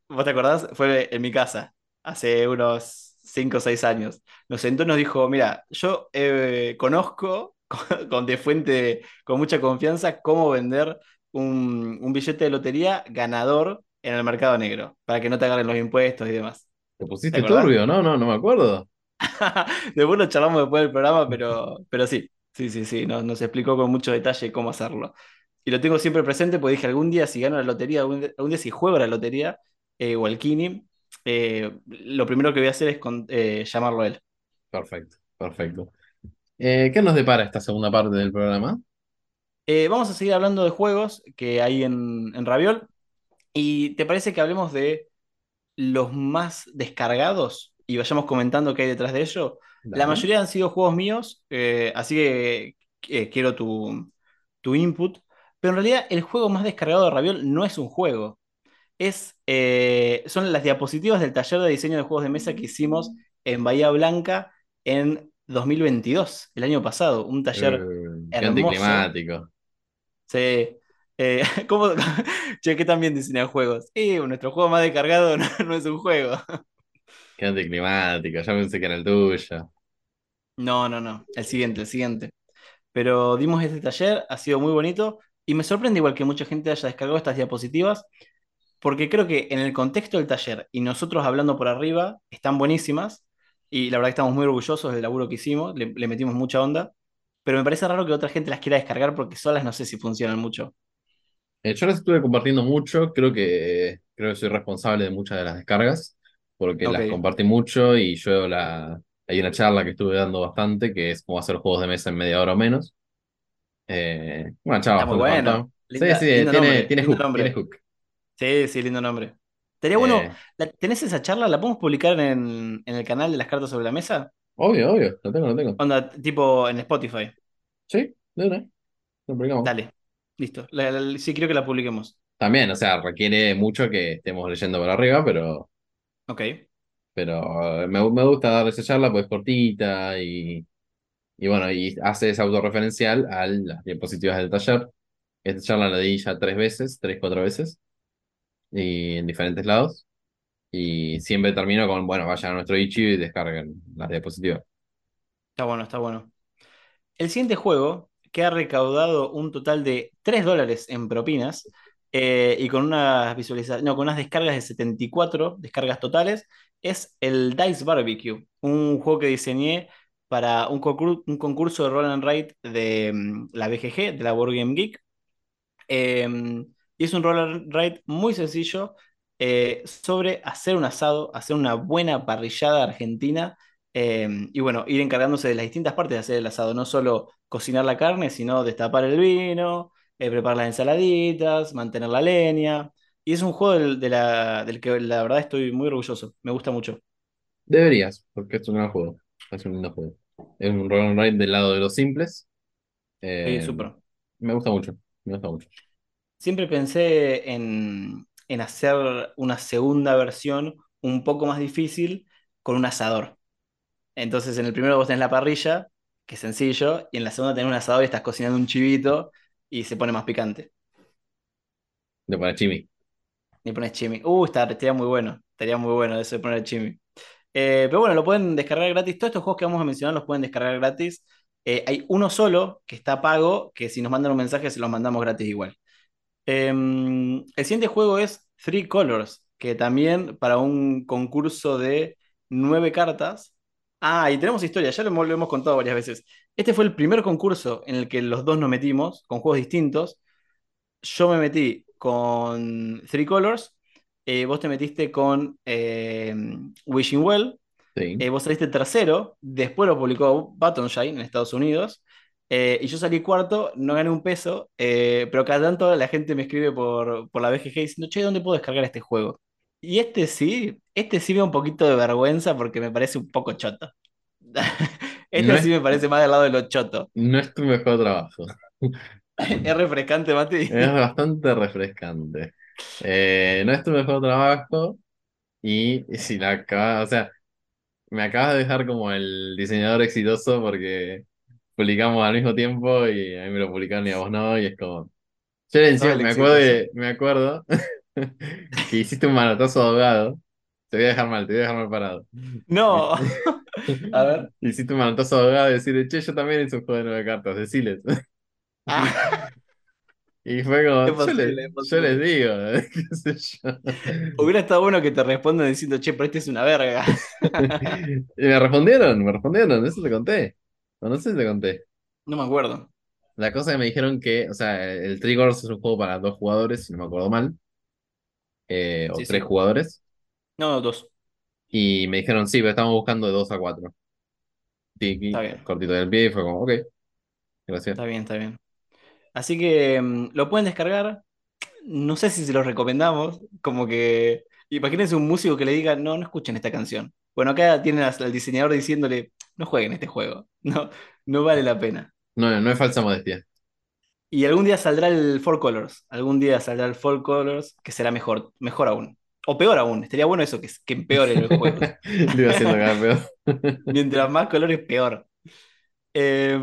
¿Vos te acordás? Fue en mi casa, hace unos 5 o 6 años. Nos sentó y nos dijo, mira, yo eh, conozco con, de fuente, con mucha confianza, cómo vender un, un billete de lotería ganador en el mercado negro, para que no te agarren los impuestos y demás. Te ¿Te pusiste acordás? turbio, ¿no? No, no me acuerdo. Después lo charlamos después del programa, pero, pero sí, sí, sí, sí, nos, nos explicó con mucho detalle cómo hacerlo. Y lo tengo siempre presente porque dije, algún día si gano la lotería, algún día, algún día si juego la lotería eh, o al Kini, eh, lo primero que voy a hacer es con- eh, llamarlo a él. Perfecto, perfecto. Eh, ¿qué nos depara esta segunda parte del programa? Eh, vamos a seguir hablando de juegos que hay en, en Raviol. ¿Y te parece que hablemos de los más descargados y vayamos comentando qué hay detrás de ello? La mayoría han sido juegos míos, eh, así que eh, quiero tu, tu input. Pero en realidad el juego más descargado de Raviol no es un juego. Es, son las diapositivas del taller de diseño de juegos de mesa que hicimos en Bahía Blanca en 2022, el año pasado. Un taller qué hermoso. Sí. Eh, ¿cómo? Che, ¿qué también diseñan juegos? Y nuestro juego más descargado no, no es un juego. Qué anticlimático. Ya pensé que era el tuyo. No, no, no. El siguiente, el siguiente. Pero dimos este taller, ha sido muy bonito y me sorprende igual que mucha gente haya descargado estas diapositivas porque creo que en el contexto del taller y nosotros hablando por arriba están buenísimas y la verdad que estamos muy orgullosos del laburo que hicimos, le, le metimos mucha onda, pero me parece raro que otra gente las quiera descargar porque solas no sé si funcionan mucho. Eh, yo las estuve compartiendo mucho, creo que, creo que soy responsable de muchas de las descargas, porque las compartí mucho y yo la, hay una charla que estuve dando bastante, que es cómo hacer juegos de mesa en media hora o menos. Eh, una charla muy. Sí, Linda- sí, lindo tiene, nombre, tiene hook, nombre. tiene hook. Sí, sí, lindo nombre. Estaría bueno, Eh, ¿tenés esa charla? ¿La podemos publicar en, en el canal de las cartas sobre la mesa? Obvio, obvio, lo tengo, lo tengo. Onda, tipo en Spotify. Sí, de una, lo publicamos. Dale, listo. La- la- sí, creo que la publiquemos. También, o sea, requiere mucho que estemos leyendo por arriba, pero, Ok, pero eh, me, me gusta dar esa charla, pues cortita y, y bueno, y hace esa autorreferencial a las diapositivas del taller. Esta charla la di ya tres veces, tres, cuatro veces, y en diferentes lados. Y siempre termino con, bueno, vayan a nuestro Ichigo y descarguen las diapositivas. está bueno, está bueno. El siguiente juego, que ha recaudado un total de 3 dólares en propinas eh, y con unas visualizaciones, no, con unas descargas de 74 descargas totales, es el Dice Barbecue, un juego que diseñé para un, un concurso de Roll and Write de mm, la BGG, de la Board Geek. Eh, y es un roll and write muy sencillo eh, sobre hacer un asado, hacer una buena parrillada argentina eh, y bueno, ir encargándose de las distintas partes de hacer el asado, no solo cocinar la carne, sino destapar el vino, eh, preparar las ensaladitas, mantener la leña. Y es un juego del, de la- del que la verdad estoy muy orgulloso, me gusta mucho. Deberías, porque es un gran juego. Es un lindo juego. Es un roll and write del lado de los simples. Sí, súper. me gusta mucho, me gusta mucho. Siempre pensé en, en hacer una segunda versión un poco más difícil con un asador. Entonces, en el primero vos tenés la parrilla, que es sencillo, y en la segunda tenés un asador y estás cocinando un chivito y se pone más picante. De para Chimi. Y pones chimi. Uh, está- estaría muy bueno. Estaría muy bueno eso de poner chimi. Eh, pero bueno, lo pueden descargar gratis. Todos estos juegos que vamos a mencionar los pueden descargar gratis. Eh, hay uno solo que está pago, que si nos mandan un mensaje se los mandamos gratis igual. Em, el siguiente juego es Three Colors, que también para un concurso de nueve cartas. Ah, y tenemos historia, ya lo hemos, lo hemos contado varias veces. Este fue el primer concurso en el que los dos nos metimos con juegos distintos. Yo me metí con Three Colors, eh, vos te metiste con eh, Wishing Well, Sí. eh, vos saliste tercero, después lo publicó Shine en Estados Unidos, eh, y yo salí cuarto, no gané un peso, eh, pero cada tanto la gente me escribe por, por la BGG diciendo, che, ¿dónde puedo descargar este juego? Y este sí, este sí me da un poquito de vergüenza porque me parece un poco choto. Este No sí es, me parece más del lado de lo choto. no es tu mejor trabajo. Es refrescante, Mati. Es bastante refrescante. Eh, no es tu mejor trabajo y si la acabas, o sea, me acabas de dejar como el diseñador exitoso porque publicamos al mismo tiempo y a mí me lo publicaron y a vos no, y es como... Yo encima el me acuerdo, de- me acuerdo que hiciste un manotazo ahogado. Te voy a dejar mal, te voy a dejar mal parado. No. A ver. Hiciste un manotazo ahogado y decirle, che, yo también hice un juego de nueve cartas, deciles. Ah, Y fue como, yo les, yo les digo, qué sé yo. Hubiera estado bueno que te respondan diciendo, che, pero este es una verga. Y me respondieron, me respondieron, eso te conté. No sé si te conté. No me acuerdo. La cosa que me dijeron que, o sea, el Triggers es un juego para dos jugadores, si no me acuerdo mal, eh, o Sí, tres sí. jugadores. No, dos. Y me dijeron, sí, pero estamos buscando de dos a cuatro. Tiki, Está bien. cortito del pie, y fue como, ok, gracias. Está bien, está bien. Así que mm, lo pueden descargar. No sé si se los recomendamos. Como que. Imagínense un músico que le diga, no, no escuchen esta canción. Bueno, acá tienen al diseñador diciéndole, no jueguen este juego. No, no vale la pena. No, no es falsa modestia. Y algún día saldrá el Four Colors. Algún día saldrá el Four Colors, que será mejor, mejor aún. O peor aún. Estaría bueno eso, que, que empeore los juegos. Lo iba haciendo cada peor. Mientras más colores, peor. Eh,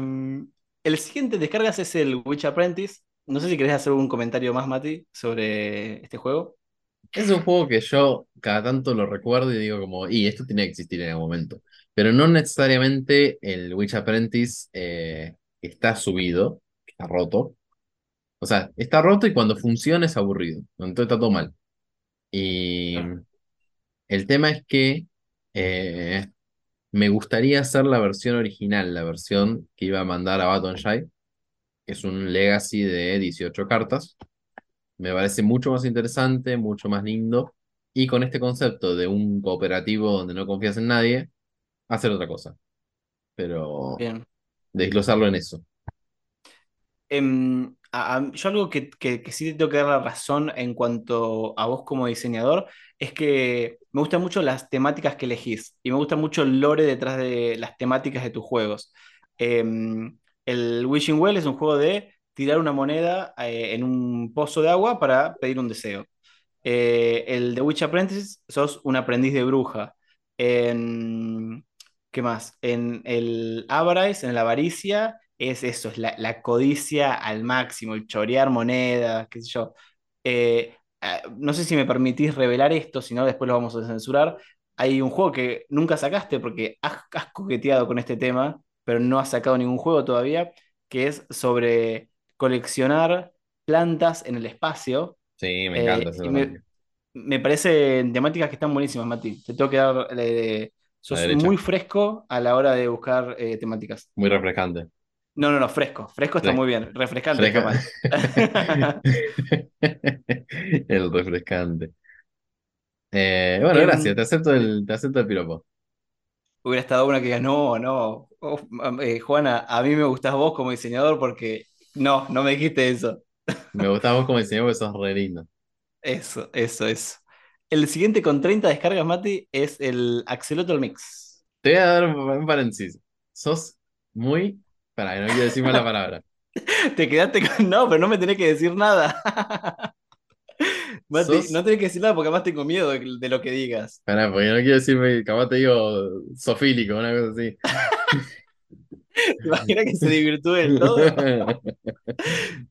el siguiente descargas es el Witch Apprentice. No sé si querés hacer algún comentario más, Mati, sobre este juego. Es un juego que yo cada tanto lo recuerdo y digo como, y esto tenía que existir en algún momento. Pero no necesariamente el Witch Apprentice eh, está subido, está roto. O sea, está roto y cuando funciona es aburrido. Entonces está todo mal. Y el tema es que eh, Me gustaría hacer la versión original, la versión que iba a mandar a Baton Shy, que es un Legacy de 18 cartas. Me parece mucho más interesante, mucho más lindo. Y con este concepto de un cooperativo donde no confías en nadie, hacer otra cosa. Pero Bien. desglosarlo en eso. Em, a- a- yo algo que, que- que sí te tengo que dar la razón en cuanto a vos como diseñador es que me gustan mucho las temáticas que elegís y me gusta mucho el lore detrás de las temáticas de tus juegos. Em, el Wishing Well es un juego de tirar una moneda eh, en un pozo de agua para pedir un deseo. Eh, el The Witch Apprentice, sos un aprendiz de bruja. En, ¿qué más? En el Avarice, en la avaricia, es eso, es la, la codicia al máximo, el chorear monedas, qué sé yo. Eh, ah, no sé si me permitís revelar esto, si no después lo vamos a censurar. Hay un juego que nunca sacaste porque has, has coqueteado con este tema, pero no has sacado ningún juego todavía, que es sobre coleccionar plantas en el espacio. Sí, me encanta Eh, esa y me, me parecen temáticas que están buenísimas, Mati. Te tengo que dar. eh, sos muy fresco a la hora de buscar eh, temáticas. Muy refrescante. No, no, no, fresco. Fresco está muy bien. Refrescante está mal. Fresca- El refrescante. Eh, bueno, Em, gracias, te acepto el, te acepto el piropo. Hubiera estado una que diga, no, no. oh, eh, Juana, a mí me gustás vos como diseñador porque no, no me dijiste eso. Me gustaba vos como diseñador porque sos re lindo. Eso, eso, eso. El siguiente con 30 descargas, Mati, es el Axolotl Mix. Te voy a dar un, paréntesis. Sos muy. Para que no quiero decir mala palabra. Te quedaste con. No, pero no me tenés que decir nada. Mati, Sos- no tenés que decir nada porque además tengo miedo de, de lo que digas. Pará, porque no quiero decirme, capaz te digo sofílico, una cosa así. ¿Te imaginas que se divirtúe del todo?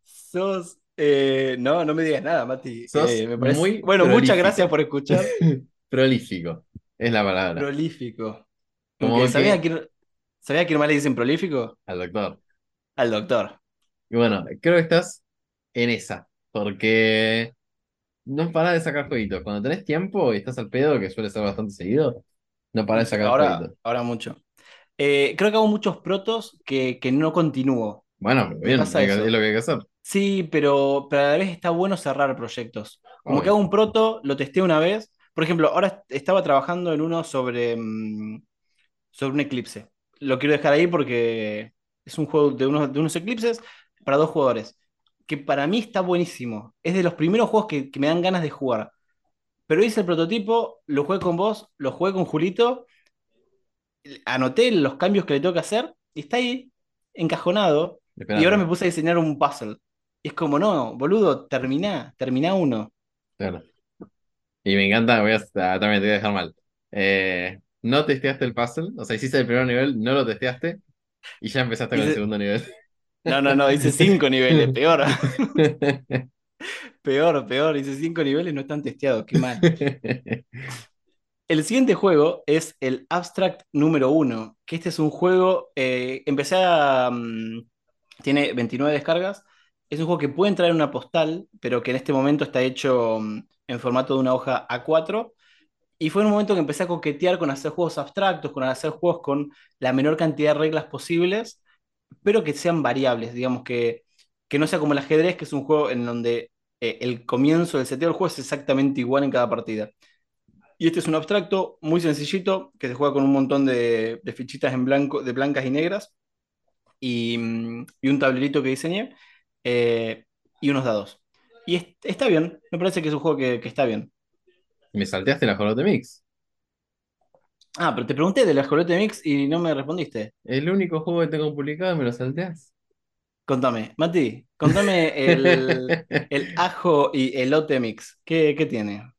Sos. Eh, no, no me digas nada, Mati. Sos Eh, me parece- muy Bueno, muchas gracias por escuchar. Prolífico, es la palabra. Prolífico. Como que- ¿sabías a quién, ¿sabías a quién más le dicen prolífico? Al doctor. Al doctor. Y bueno, creo que estás en esa, porque no parás de sacar jueguitos. Cuando tenés tiempo y estás al pedo, que suele ser bastante seguido, no parás de sacar Ahora, jueguitos. ahora mucho. Eh, creo que hago muchos protos que, que no continúo. Bueno, bien, que- es lo que hay que hacer. Sí, pero, pero a la vez está bueno cerrar proyectos. Como Obvio. que hago un proto, lo testé una vez. Por ejemplo, ahora est- estaba trabajando en uno sobre, mm, sobre un eclipse. Lo quiero dejar ahí porque es un juego de unos, de unos eclipses para dos jugadores. Que para mí está buenísimo. Es de los primeros juegos que, que me dan ganas de jugar. Pero hice el prototipo, lo jugué con vos, lo jugué con Julito, anoté los cambios que le tengo que hacer y está ahí, encajonado. Y ahora me puse a diseñar un puzzle. Es como, no, boludo, terminá, terminá uno. Claro. Y me encanta, voy a, ah, también te voy a dejar mal. Eh, no testeaste el puzzle, o sea, hiciste el primer nivel, no lo testeaste y ya empezaste con el segundo nivel. No, no, no, hice cinco niveles, peor, peor, peor, hice cinco niveles, no están testeados, qué mal. El siguiente juego es el Abstract número uno, que este es un juego, eh, empecé a... mm, tiene 29 descargas, es un juego que puede entrar en una postal, pero que en este momento está hecho mm, en formato de una hoja A4, y fue en un momento que empecé a coquetear con hacer juegos abstractos, con hacer juegos con la menor cantidad de reglas posibles, pero que sean variables, digamos que, que no sea como el ajedrez, que es un juego en donde eh, el comienzo del seteo del juego es exactamente igual en cada partida. Y este es un abstracto muy sencillito que se juega con un montón de, de fichitas en blanco, de blancas y negras y, mm, y un tablerito que diseñé eh, y unos dados. Y es- está bien, me parece que es un juego que, que está bien. Me salteaste la Jolote Mix. Ah, pero te pregunté de la Jolote Mix y no me respondiste. El único juego que tengo publicado me lo salteás. Contame, Mati, contame el, el ajo y elote mix. ¿Qué, qué tiene?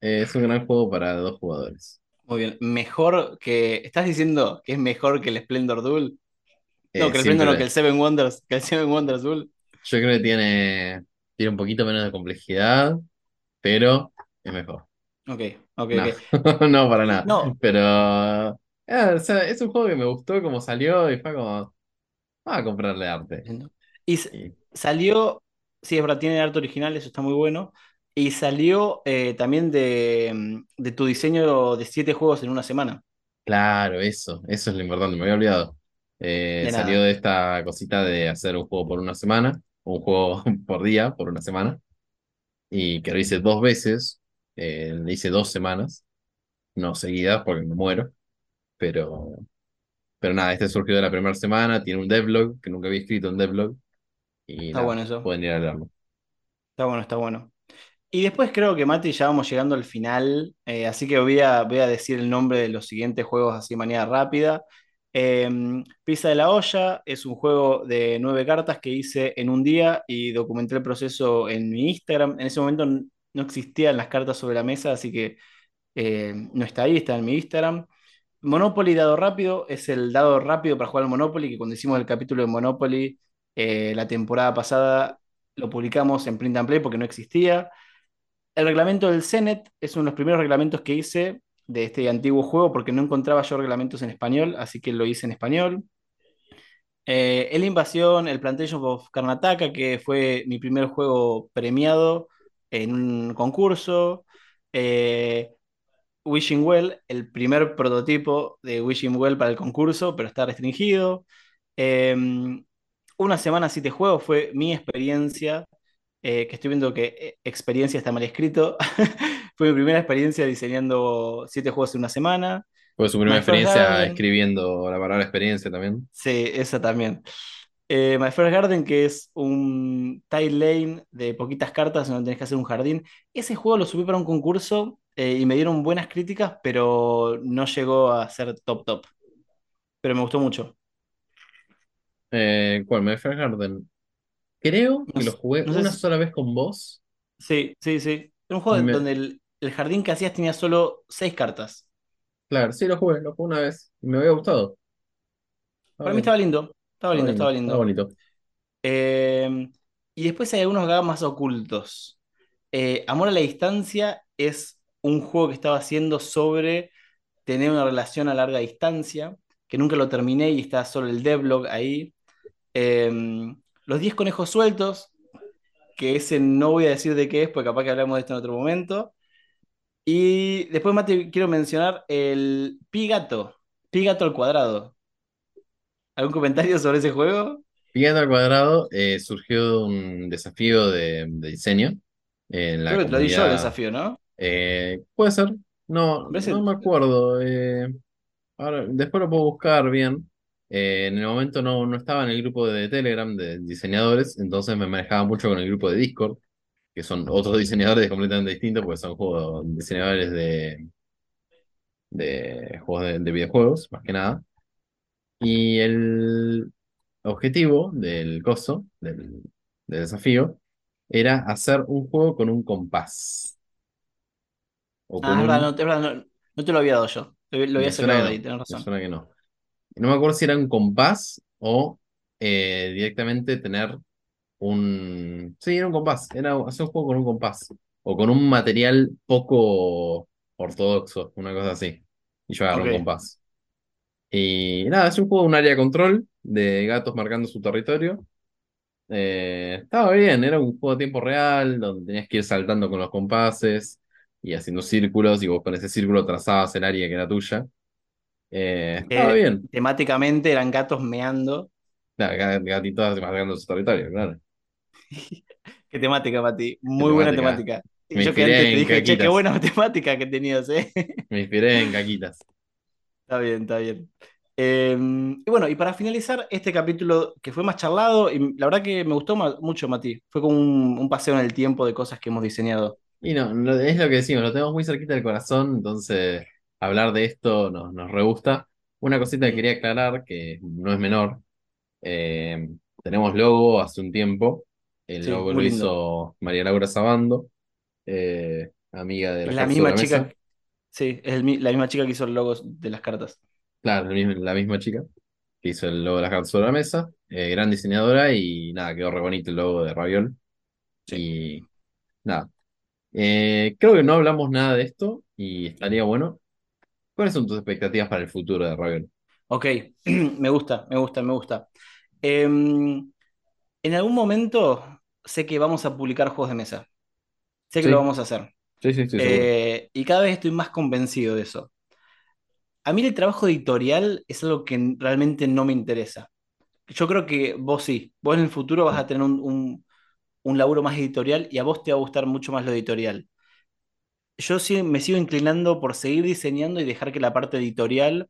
Eh, es un gran juego para dos jugadores. Muy bien, mejor que. ¿Estás diciendo que es mejor que el Splendor Duel? No, Eh, que el Splendor no, que el Seven Wonders, que el Seven Wonders Duel. Yo creo que tiene, tiene un poquito menos de complejidad, pero es mejor. Ok, ok, No, ok. no para nada. No. Pero o sea, es un juego que me gustó como salió y fue como, vamos a comprarle arte. Y salió, sí, es verdad, tiene arte original, eso está muy bueno. Y salió eh, también de, de tu diseño de siete juegos en una semana. Claro, eso, eso es lo importante, me había olvidado. Eh, De salió de esta cosita de hacer un juego por una semana, un juego por día, por una semana, y que lo hice dos veces, eh, hice dos semanas, no seguidas porque me muero, pero, pero nada, este surgió de la primera semana, tiene un devlog, que nunca había escrito un devlog, y Está nada, bueno eso. pueden ir a leerlo. Está bueno, está bueno. Y después creo que, Mati, ya vamos llegando al final, eh, así que voy a, voy a decir el nombre de los siguientes juegos así de manera rápida. Eh, Pizza de la Olla es un juego de nueve cartas que hice en un día y documenté el proceso en mi Instagram. En ese momento no existían las cartas sobre la mesa, así que eh, no está ahí, está en mi Instagram. Monopoly Dado Rápido es el dado rápido para jugar al Monopoly, que cuando hicimos el capítulo de Monopoly eh, la temporada pasada lo publicamos en Print and Play porque no existía. El reglamento del Cenet es uno de los primeros reglamentos que hice de este antiguo juego porque no encontraba yo reglamentos en español, así que lo hice en español. Eh, el Invasión, el Plantation of Karnataka, que fue mi primer juego premiado en un concurso. Eh, Wishing Well, el primer prototipo de Wishing Well para el concurso, pero está restringido. Eh, una semana siete juegos fue mi experiencia, eh, que estoy viendo que experiencia está mal escrito. fue mi primera experiencia diseñando siete juegos en una semana. Fue su primera My First experiencia Garden, escribiendo la palabra experiencia también. sí, esa también. Eh, My First Garden, que es un tile lane de poquitas cartas donde tenés que hacer un jardín. Ese juego lo subí para un concurso eh, y me dieron buenas críticas, pero no llegó a ser top top. Pero me gustó mucho. Eh, ¿cuál? My Fair Garden. Creo No, que lo jugué no sé una si- sola vez con vos. Sí, sí, sí. Era un juego me- donde el, el jardín que hacías tenía solo seis cartas. Claro, sí, lo jugué, lo jugué una vez. Y me había gustado. Estaba Para mí estaba lindo. Estaba estaba lindo, estaba estaba lindo. bonito. Eh, y después hay algunos gamas ocultos. Eh, Amor a la distancia es un juego que estaba haciendo sobre tener una relación a larga distancia, que nunca lo terminé y está solo el devlog ahí. Eh, los 10 conejos sueltos, que ese no voy a decir de qué es, porque capaz que hablamos de esto en otro momento. Y después, Mate, quiero mencionar el Pigato, Pigato al cuadrado. ¿Algún comentario sobre ese juego? Picante al cuadrado eh, surgió de un desafío de, de diseño en la Creo que te lo di yo el desafío, ¿no? Eh, puede ser, no, no me acuerdo. eh, ahora, después lo puedo buscar bien. Eh, en el momento no, no estaba en el grupo de Telegram de diseñadores, entonces me manejaba mucho con el grupo de Discord, que son otros diseñadores completamente distintos, porque son juegos, diseñadores de, de juegos de, de videojuegos, más que nada. Y el objetivo del coso, del, del desafío, era hacer un juego con un compás. O Ah, con verdad, no, verdad, no, no te lo había dado yo. Lo, lo había sacado de ahí, no, tenés razón. que no. No me acuerdo si era un compás o eh, directamente tener un. Sí, era un compás. Era hacer un juego con un compás. O con un material poco ortodoxo, una cosa así. Y yo agarré un Ok. compás. Y nada, es un juego de un área de control de gatos marcando su territorio. Eh, estaba bien, era un juego a tiempo real, donde tenías que ir saltando con los compases y haciendo círculos, y vos con ese círculo trazabas el área que era tuya. Eh, estaba bien. temáticamente eran gatos meando. Claro, ga- gatitos marcando su territorio, claro. Qué temática, Mati. Muy buena temática. Me yo que antes te dije, che, qué caquitas. buena temática que tenías, ¿eh? Me inspiré en caquitas. Está bien, está bien. Eh, y bueno, y para finalizar este capítulo que fue más charlado, y la verdad que me gustó mucho, Mati. Fue como un, un paseo en el tiempo de cosas que hemos diseñado. Y no, es lo que decimos, lo tenemos muy cerquita del corazón, entonces hablar de esto nos, nos re gusta. Una cosita que quería aclarar, que no es menor, eh, tenemos logo hace un tiempo, el Sí, logo lo hizo María Laura Sabando, eh, amiga de la sobre misma la chica, mesa, sí, es el la misma chica que hizo el logo de las cartas. claro, la misma, la misma chica que hizo el logo de las cartas sobre la mesa, eh, gran diseñadora y nada, quedó re bonito el logo de Raviol Sí. y nada. Eh, creo que no hablamos nada de esto y estaría bueno. ¿Cuáles son tus expectativas para el futuro de Raven? Ok, me gusta, me gusta, me gusta. Em, en algún momento sé que vamos a publicar juegos de mesa. Sé que lo Sí, vamos a hacer. sí, sí, seguro. Eh, y cada vez estoy más convencido de eso. a mí el trabajo editorial es algo que realmente no me interesa. Yo creo que vos sí, vos en el futuro vas a tener un, un, un laburo más editorial y a vos te va a gustar mucho más lo editorial. Yo sí me sigo inclinando por seguir diseñando y dejar que la parte editorial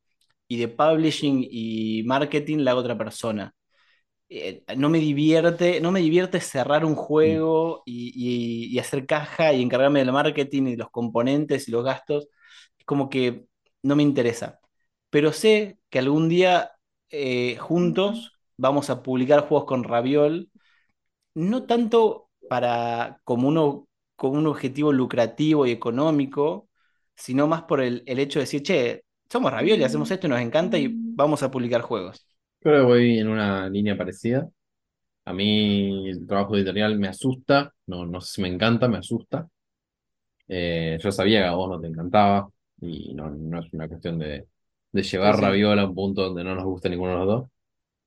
y de publishing y marketing la haga otra persona. Eh, no me divierte, no me divierte cerrar un Mm, juego y, y- y hacer caja y encargarme del marketing y los componentes y los gastos. Es como que no me interesa. Pero sé que algún día eh, juntos vamos a publicar juegos con Raviol, no tanto para como uno, como un objetivo lucrativo y económico, sino más por el, el hecho de decir, che, somos Raviol y hacemos esto y nos encanta y vamos a publicar juegos. Creo que voy en una línea parecida. A mí el trabajo editorial me asusta, no, no sé si me encanta, me asusta. Eh, yo sabía que a vos no te encantaba y no, no es una cuestión de, de llevar sí, Raviol a un punto donde no nos guste ninguno de los dos.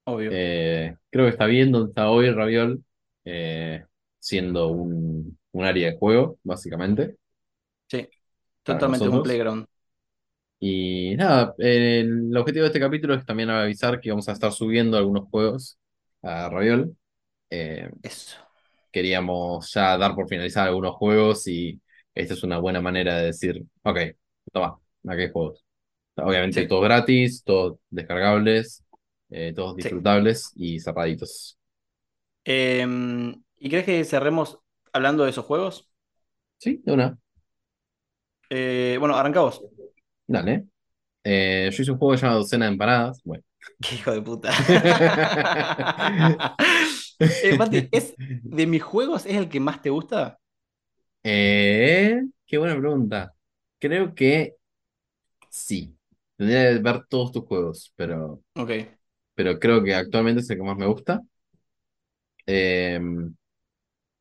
obvio. Eh, creo que está bien donde está hoy Raviol, eh, siendo un, un área de juego, básicamente, Sí, para totalmente un nosotros. playground. Y nada, el objetivo de este capítulo es también avisar que vamos a estar subiendo algunos juegos a Raviol. Eh, Eso. queríamos ya dar por finalizar algunos juegos y esta es una buena manera de decir, ok, toma, aquí hay juegos. Obviamente Sí, todos gratis, todos descargables, eh, todos sí. disfrutables y cerraditos. Em, ¿y crees que cerremos hablando de esos juegos? Sí, de una, Eh, bueno, arrancamos. Dale. Eh, yo hice un juego que se llama Docena de Empanadas. Bueno. Qué hijo de puta. Eh, Mati, ¿es de mis juegos es el que más te gusta? Eh, qué buena pregunta. Creo que sí. Tendría que ver todos tus juegos, pero, Ok. pero creo que actualmente es el que más me gusta. Eh,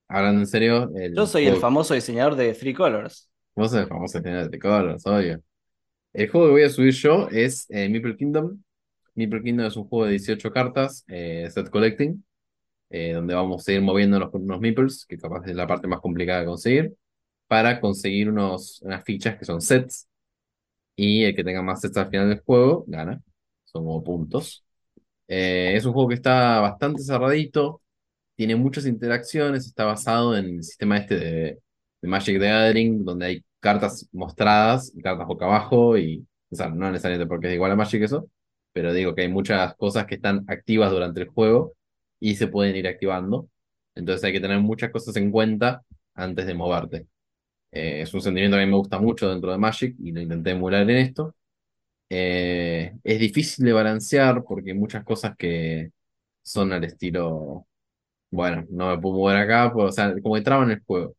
hablando en serio, Yo soy el famoso diseñador de Three Colors. vos sos el famoso general de Colors, obvio. El juego que voy a subir yo es eh, Meeple Kingdom. Meeple Kingdom es un juego de 18 cartas, eh, set collecting, eh, donde vamos a ir moviéndonos con unos meeples, que capaz es la parte más complicada de conseguir, para conseguir unos, unas fichas que son sets, y el que tenga más sets al final del juego gana. Son como puntos. Eh, es un juego que está bastante cerradito, tiene muchas interacciones, está basado en el sistema este de, de Magic the Gathering, donde hay cartas mostradas cartas boca abajo, y, o sea, no necesariamente porque es igual a Magic eso, pero digo que hay muchas cosas que están activas durante el juego y se pueden ir activando. Entonces hay que tener muchas cosas en cuenta antes de moverte. Eh, es un sentimiento que a mí me gusta mucho dentro de Magic y lo intenté emular en esto. Eh, es difícil de balancear porque hay muchas cosas que son al estilo bueno, no me puedo mover acá, pues, o sea, como que traba en el juego.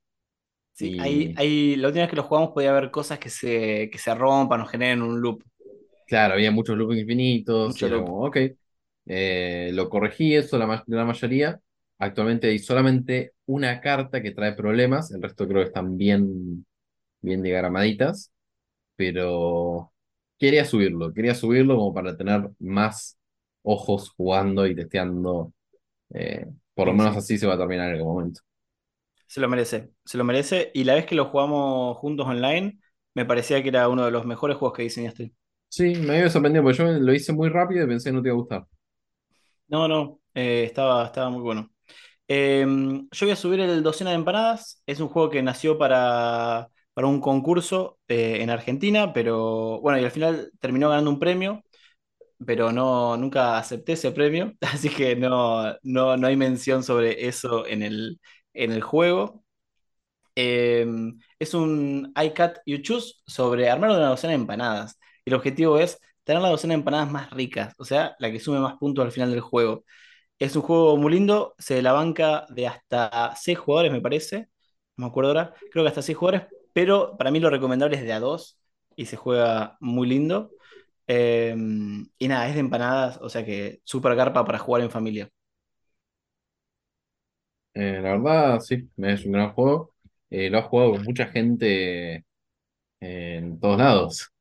Sí, ahí, Y ahí, la última vez que lo jugamos podía haber cosas que se, que se rompan o generen un loop. claro, había muchos loops infinitos Mucho loop. como, ok, eh, lo corregí eso, la, la mayoría. Actualmente hay solamente una carta que trae problemas, el resto creo que están bien, bien diagramaditas, pero quería subirlo, quería subirlo como para tener más ojos jugando y testeando. eh, por lo menos sí. así se va a terminar en algún momento. Se lo merece. Se lo merece. Y la vez que lo jugamos juntos online, me parecía que era uno de los mejores juegos que diseñaste. Sí, me había sorprendido porque yo lo hice muy rápido y pensé que no te iba a gustar. No, no, eh, estaba, estaba muy bueno. Eh, yo voy a subir el Docena de Empanadas. Es un juego que nació para, para un concurso eh, en Argentina, pero bueno, y al final terminó ganando un premio, pero no, nunca acepté ese premio, así que no, no, no hay mención sobre eso en el, en el juego. Eh, es un I Cat You Choose sobre armar una docena de empanadas. Y el objetivo es tener la docena de empanadas más ricas, o sea, la que sume más puntos al final del juego. Es un juego muy lindo, se la banca de hasta 6 jugadores, me parece. No me acuerdo ahora. Creo que hasta 6 jugadores, pero para mí lo recomendable es de a 2 y se juega muy lindo. Eh, y nada, es de empanadas, o sea que súper garpa para jugar en familia. Eh, la verdad, sí, es un gran juego. Eh, lo ha jugado mucha gente en todos lados.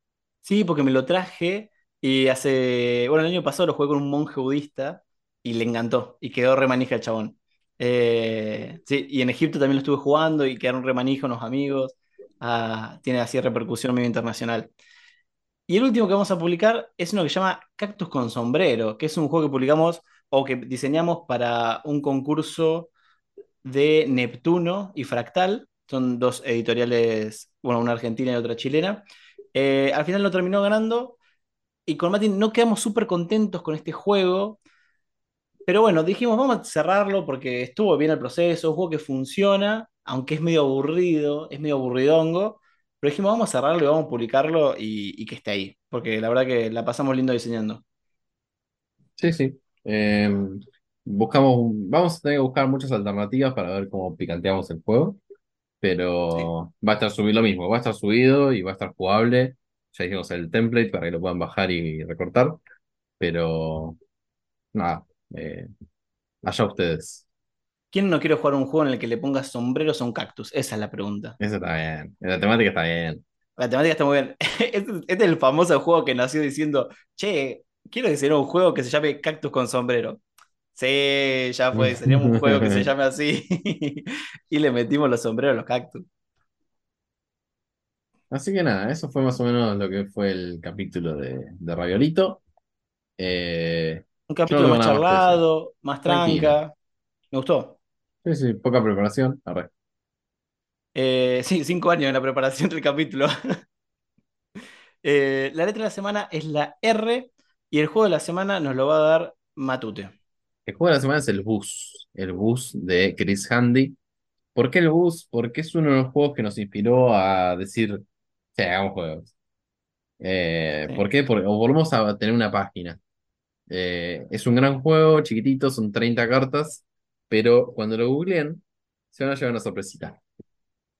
Sí, porque me lo traje y hace, bueno, el año pasado lo jugué con un monje budista y le encantó y quedó remanija el chabón. Eh, sí, y en Egipto también lo estuve jugando y quedaron remanija unos amigos. Ah, tiene así repercusión medio internacional. Y el último que vamos a publicar es uno que se llama Cactus con Sombrero, que es un juego que publicamos o que diseñamos para un concurso de Neptuno y Fractal. Son dos editoriales, bueno, una argentina y otra chilena. Eh, al final lo terminó ganando y con Mati no quedamos súper contentos con este juego. Pero bueno, dijimos, vamos a cerrarlo porque estuvo bien el proceso, un juego que funciona, aunque es medio aburrido, es medio aburridongo. Pero dijimos, vamos a cerrarlo y vamos a publicarlo y, que esté ahí, porque la verdad que la pasamos lindo diseñando. Sí, sí. Eh, buscamos, un- vamos a tener que buscar muchas alternativas para ver cómo picanteamos el juego, Sí. pero va a estar subido lo mismo, va a estar subido y va a estar jugable. Ya dijimos el template para que lo puedan bajar y recortar, pero nada, eh, allá ustedes. ¿Quién no quiere jugar un juego en el que le pongas sombreros a un cactus? Esa es la pregunta. Eso está bien, la temática está bien. La temática está muy bien. Este, este es el famoso juego que nació diciendo, che, quiero diseñar un juego que se llame Cactus con sombrero. Sí, ya fue, diseñamos un juego que se llame así. Y le metimos los sombreros a los cactus. Así que nada, eso fue más o menos lo que fue el capítulo de, de Raviolito. Eh, Un capítulo más más charlado, más Tranquilo. tranca. Me gustó. Sí, sí, poca preparación. Arre. Eh, sí, cinco años en la preparación del capítulo. Eh, la letra de la semana es la R y el juego de la semana nos lo va a dar Matute. El juego de la semana es el Bus, el Bus de Chris Handy. ¿Por qué el Bus? Porque es uno de los juegos que nos inspiró a decir, sí, hagamos juegos. Eh, Sí. ¿por qué? Porque o volvemos a tener una página. Eh, es un gran juego, chiquitito, son 30 cartas, pero cuando lo googleen, se van a llevar una sorpresita.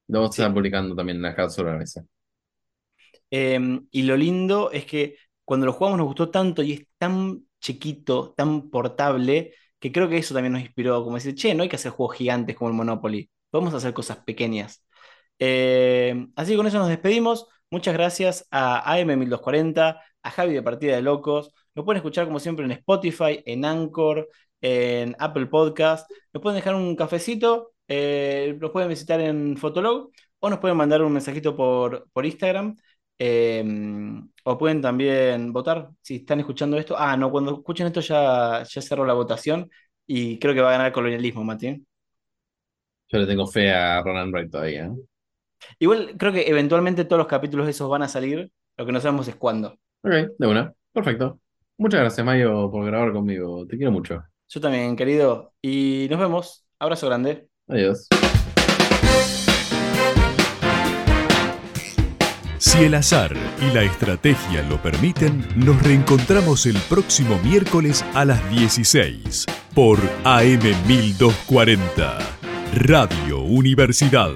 Lo vamos a estar publicando también en la carta sobre la mesa. Eh, y lo lindo es que cuando lo jugamos nos gustó tanto y es tan chiquito, tan portable, que creo que eso también nos inspiró, como decir, che, no hay que hacer juegos gigantes como el Monopoly, podemos hacer cosas pequeñas. Eh, así que con eso nos despedimos. Muchas gracias a AM1240, a Javi de Partida de Locos. Nos pueden escuchar como siempre en Spotify, en Anchor, en Apple Podcast. Nos pueden dejar un cafecito, eh, nos pueden visitar en Fotolog o nos pueden mandar un mensajito por, por Instagram. eh, o pueden también votar si están escuchando esto. Ah, no, cuando escuchen esto ya, ya cerró la votación y creo que va a ganar colonialismo, Mati. Yo le tengo fe a Ronan Wright todavía. ¿eh? Igual creo que eventualmente todos los capítulos de esos van a salir, lo que no sabemos es cuándo. Ok, de una. Perfecto. Muchas gracias, Mayo, por grabar conmigo. Te quiero mucho. Yo también, querido. Y nos vemos. Abrazo grande. Adiós. Si el azar y la estrategia lo permiten, nos reencontramos el próximo miércoles a las 16 por AM 1240, Radio Universidad.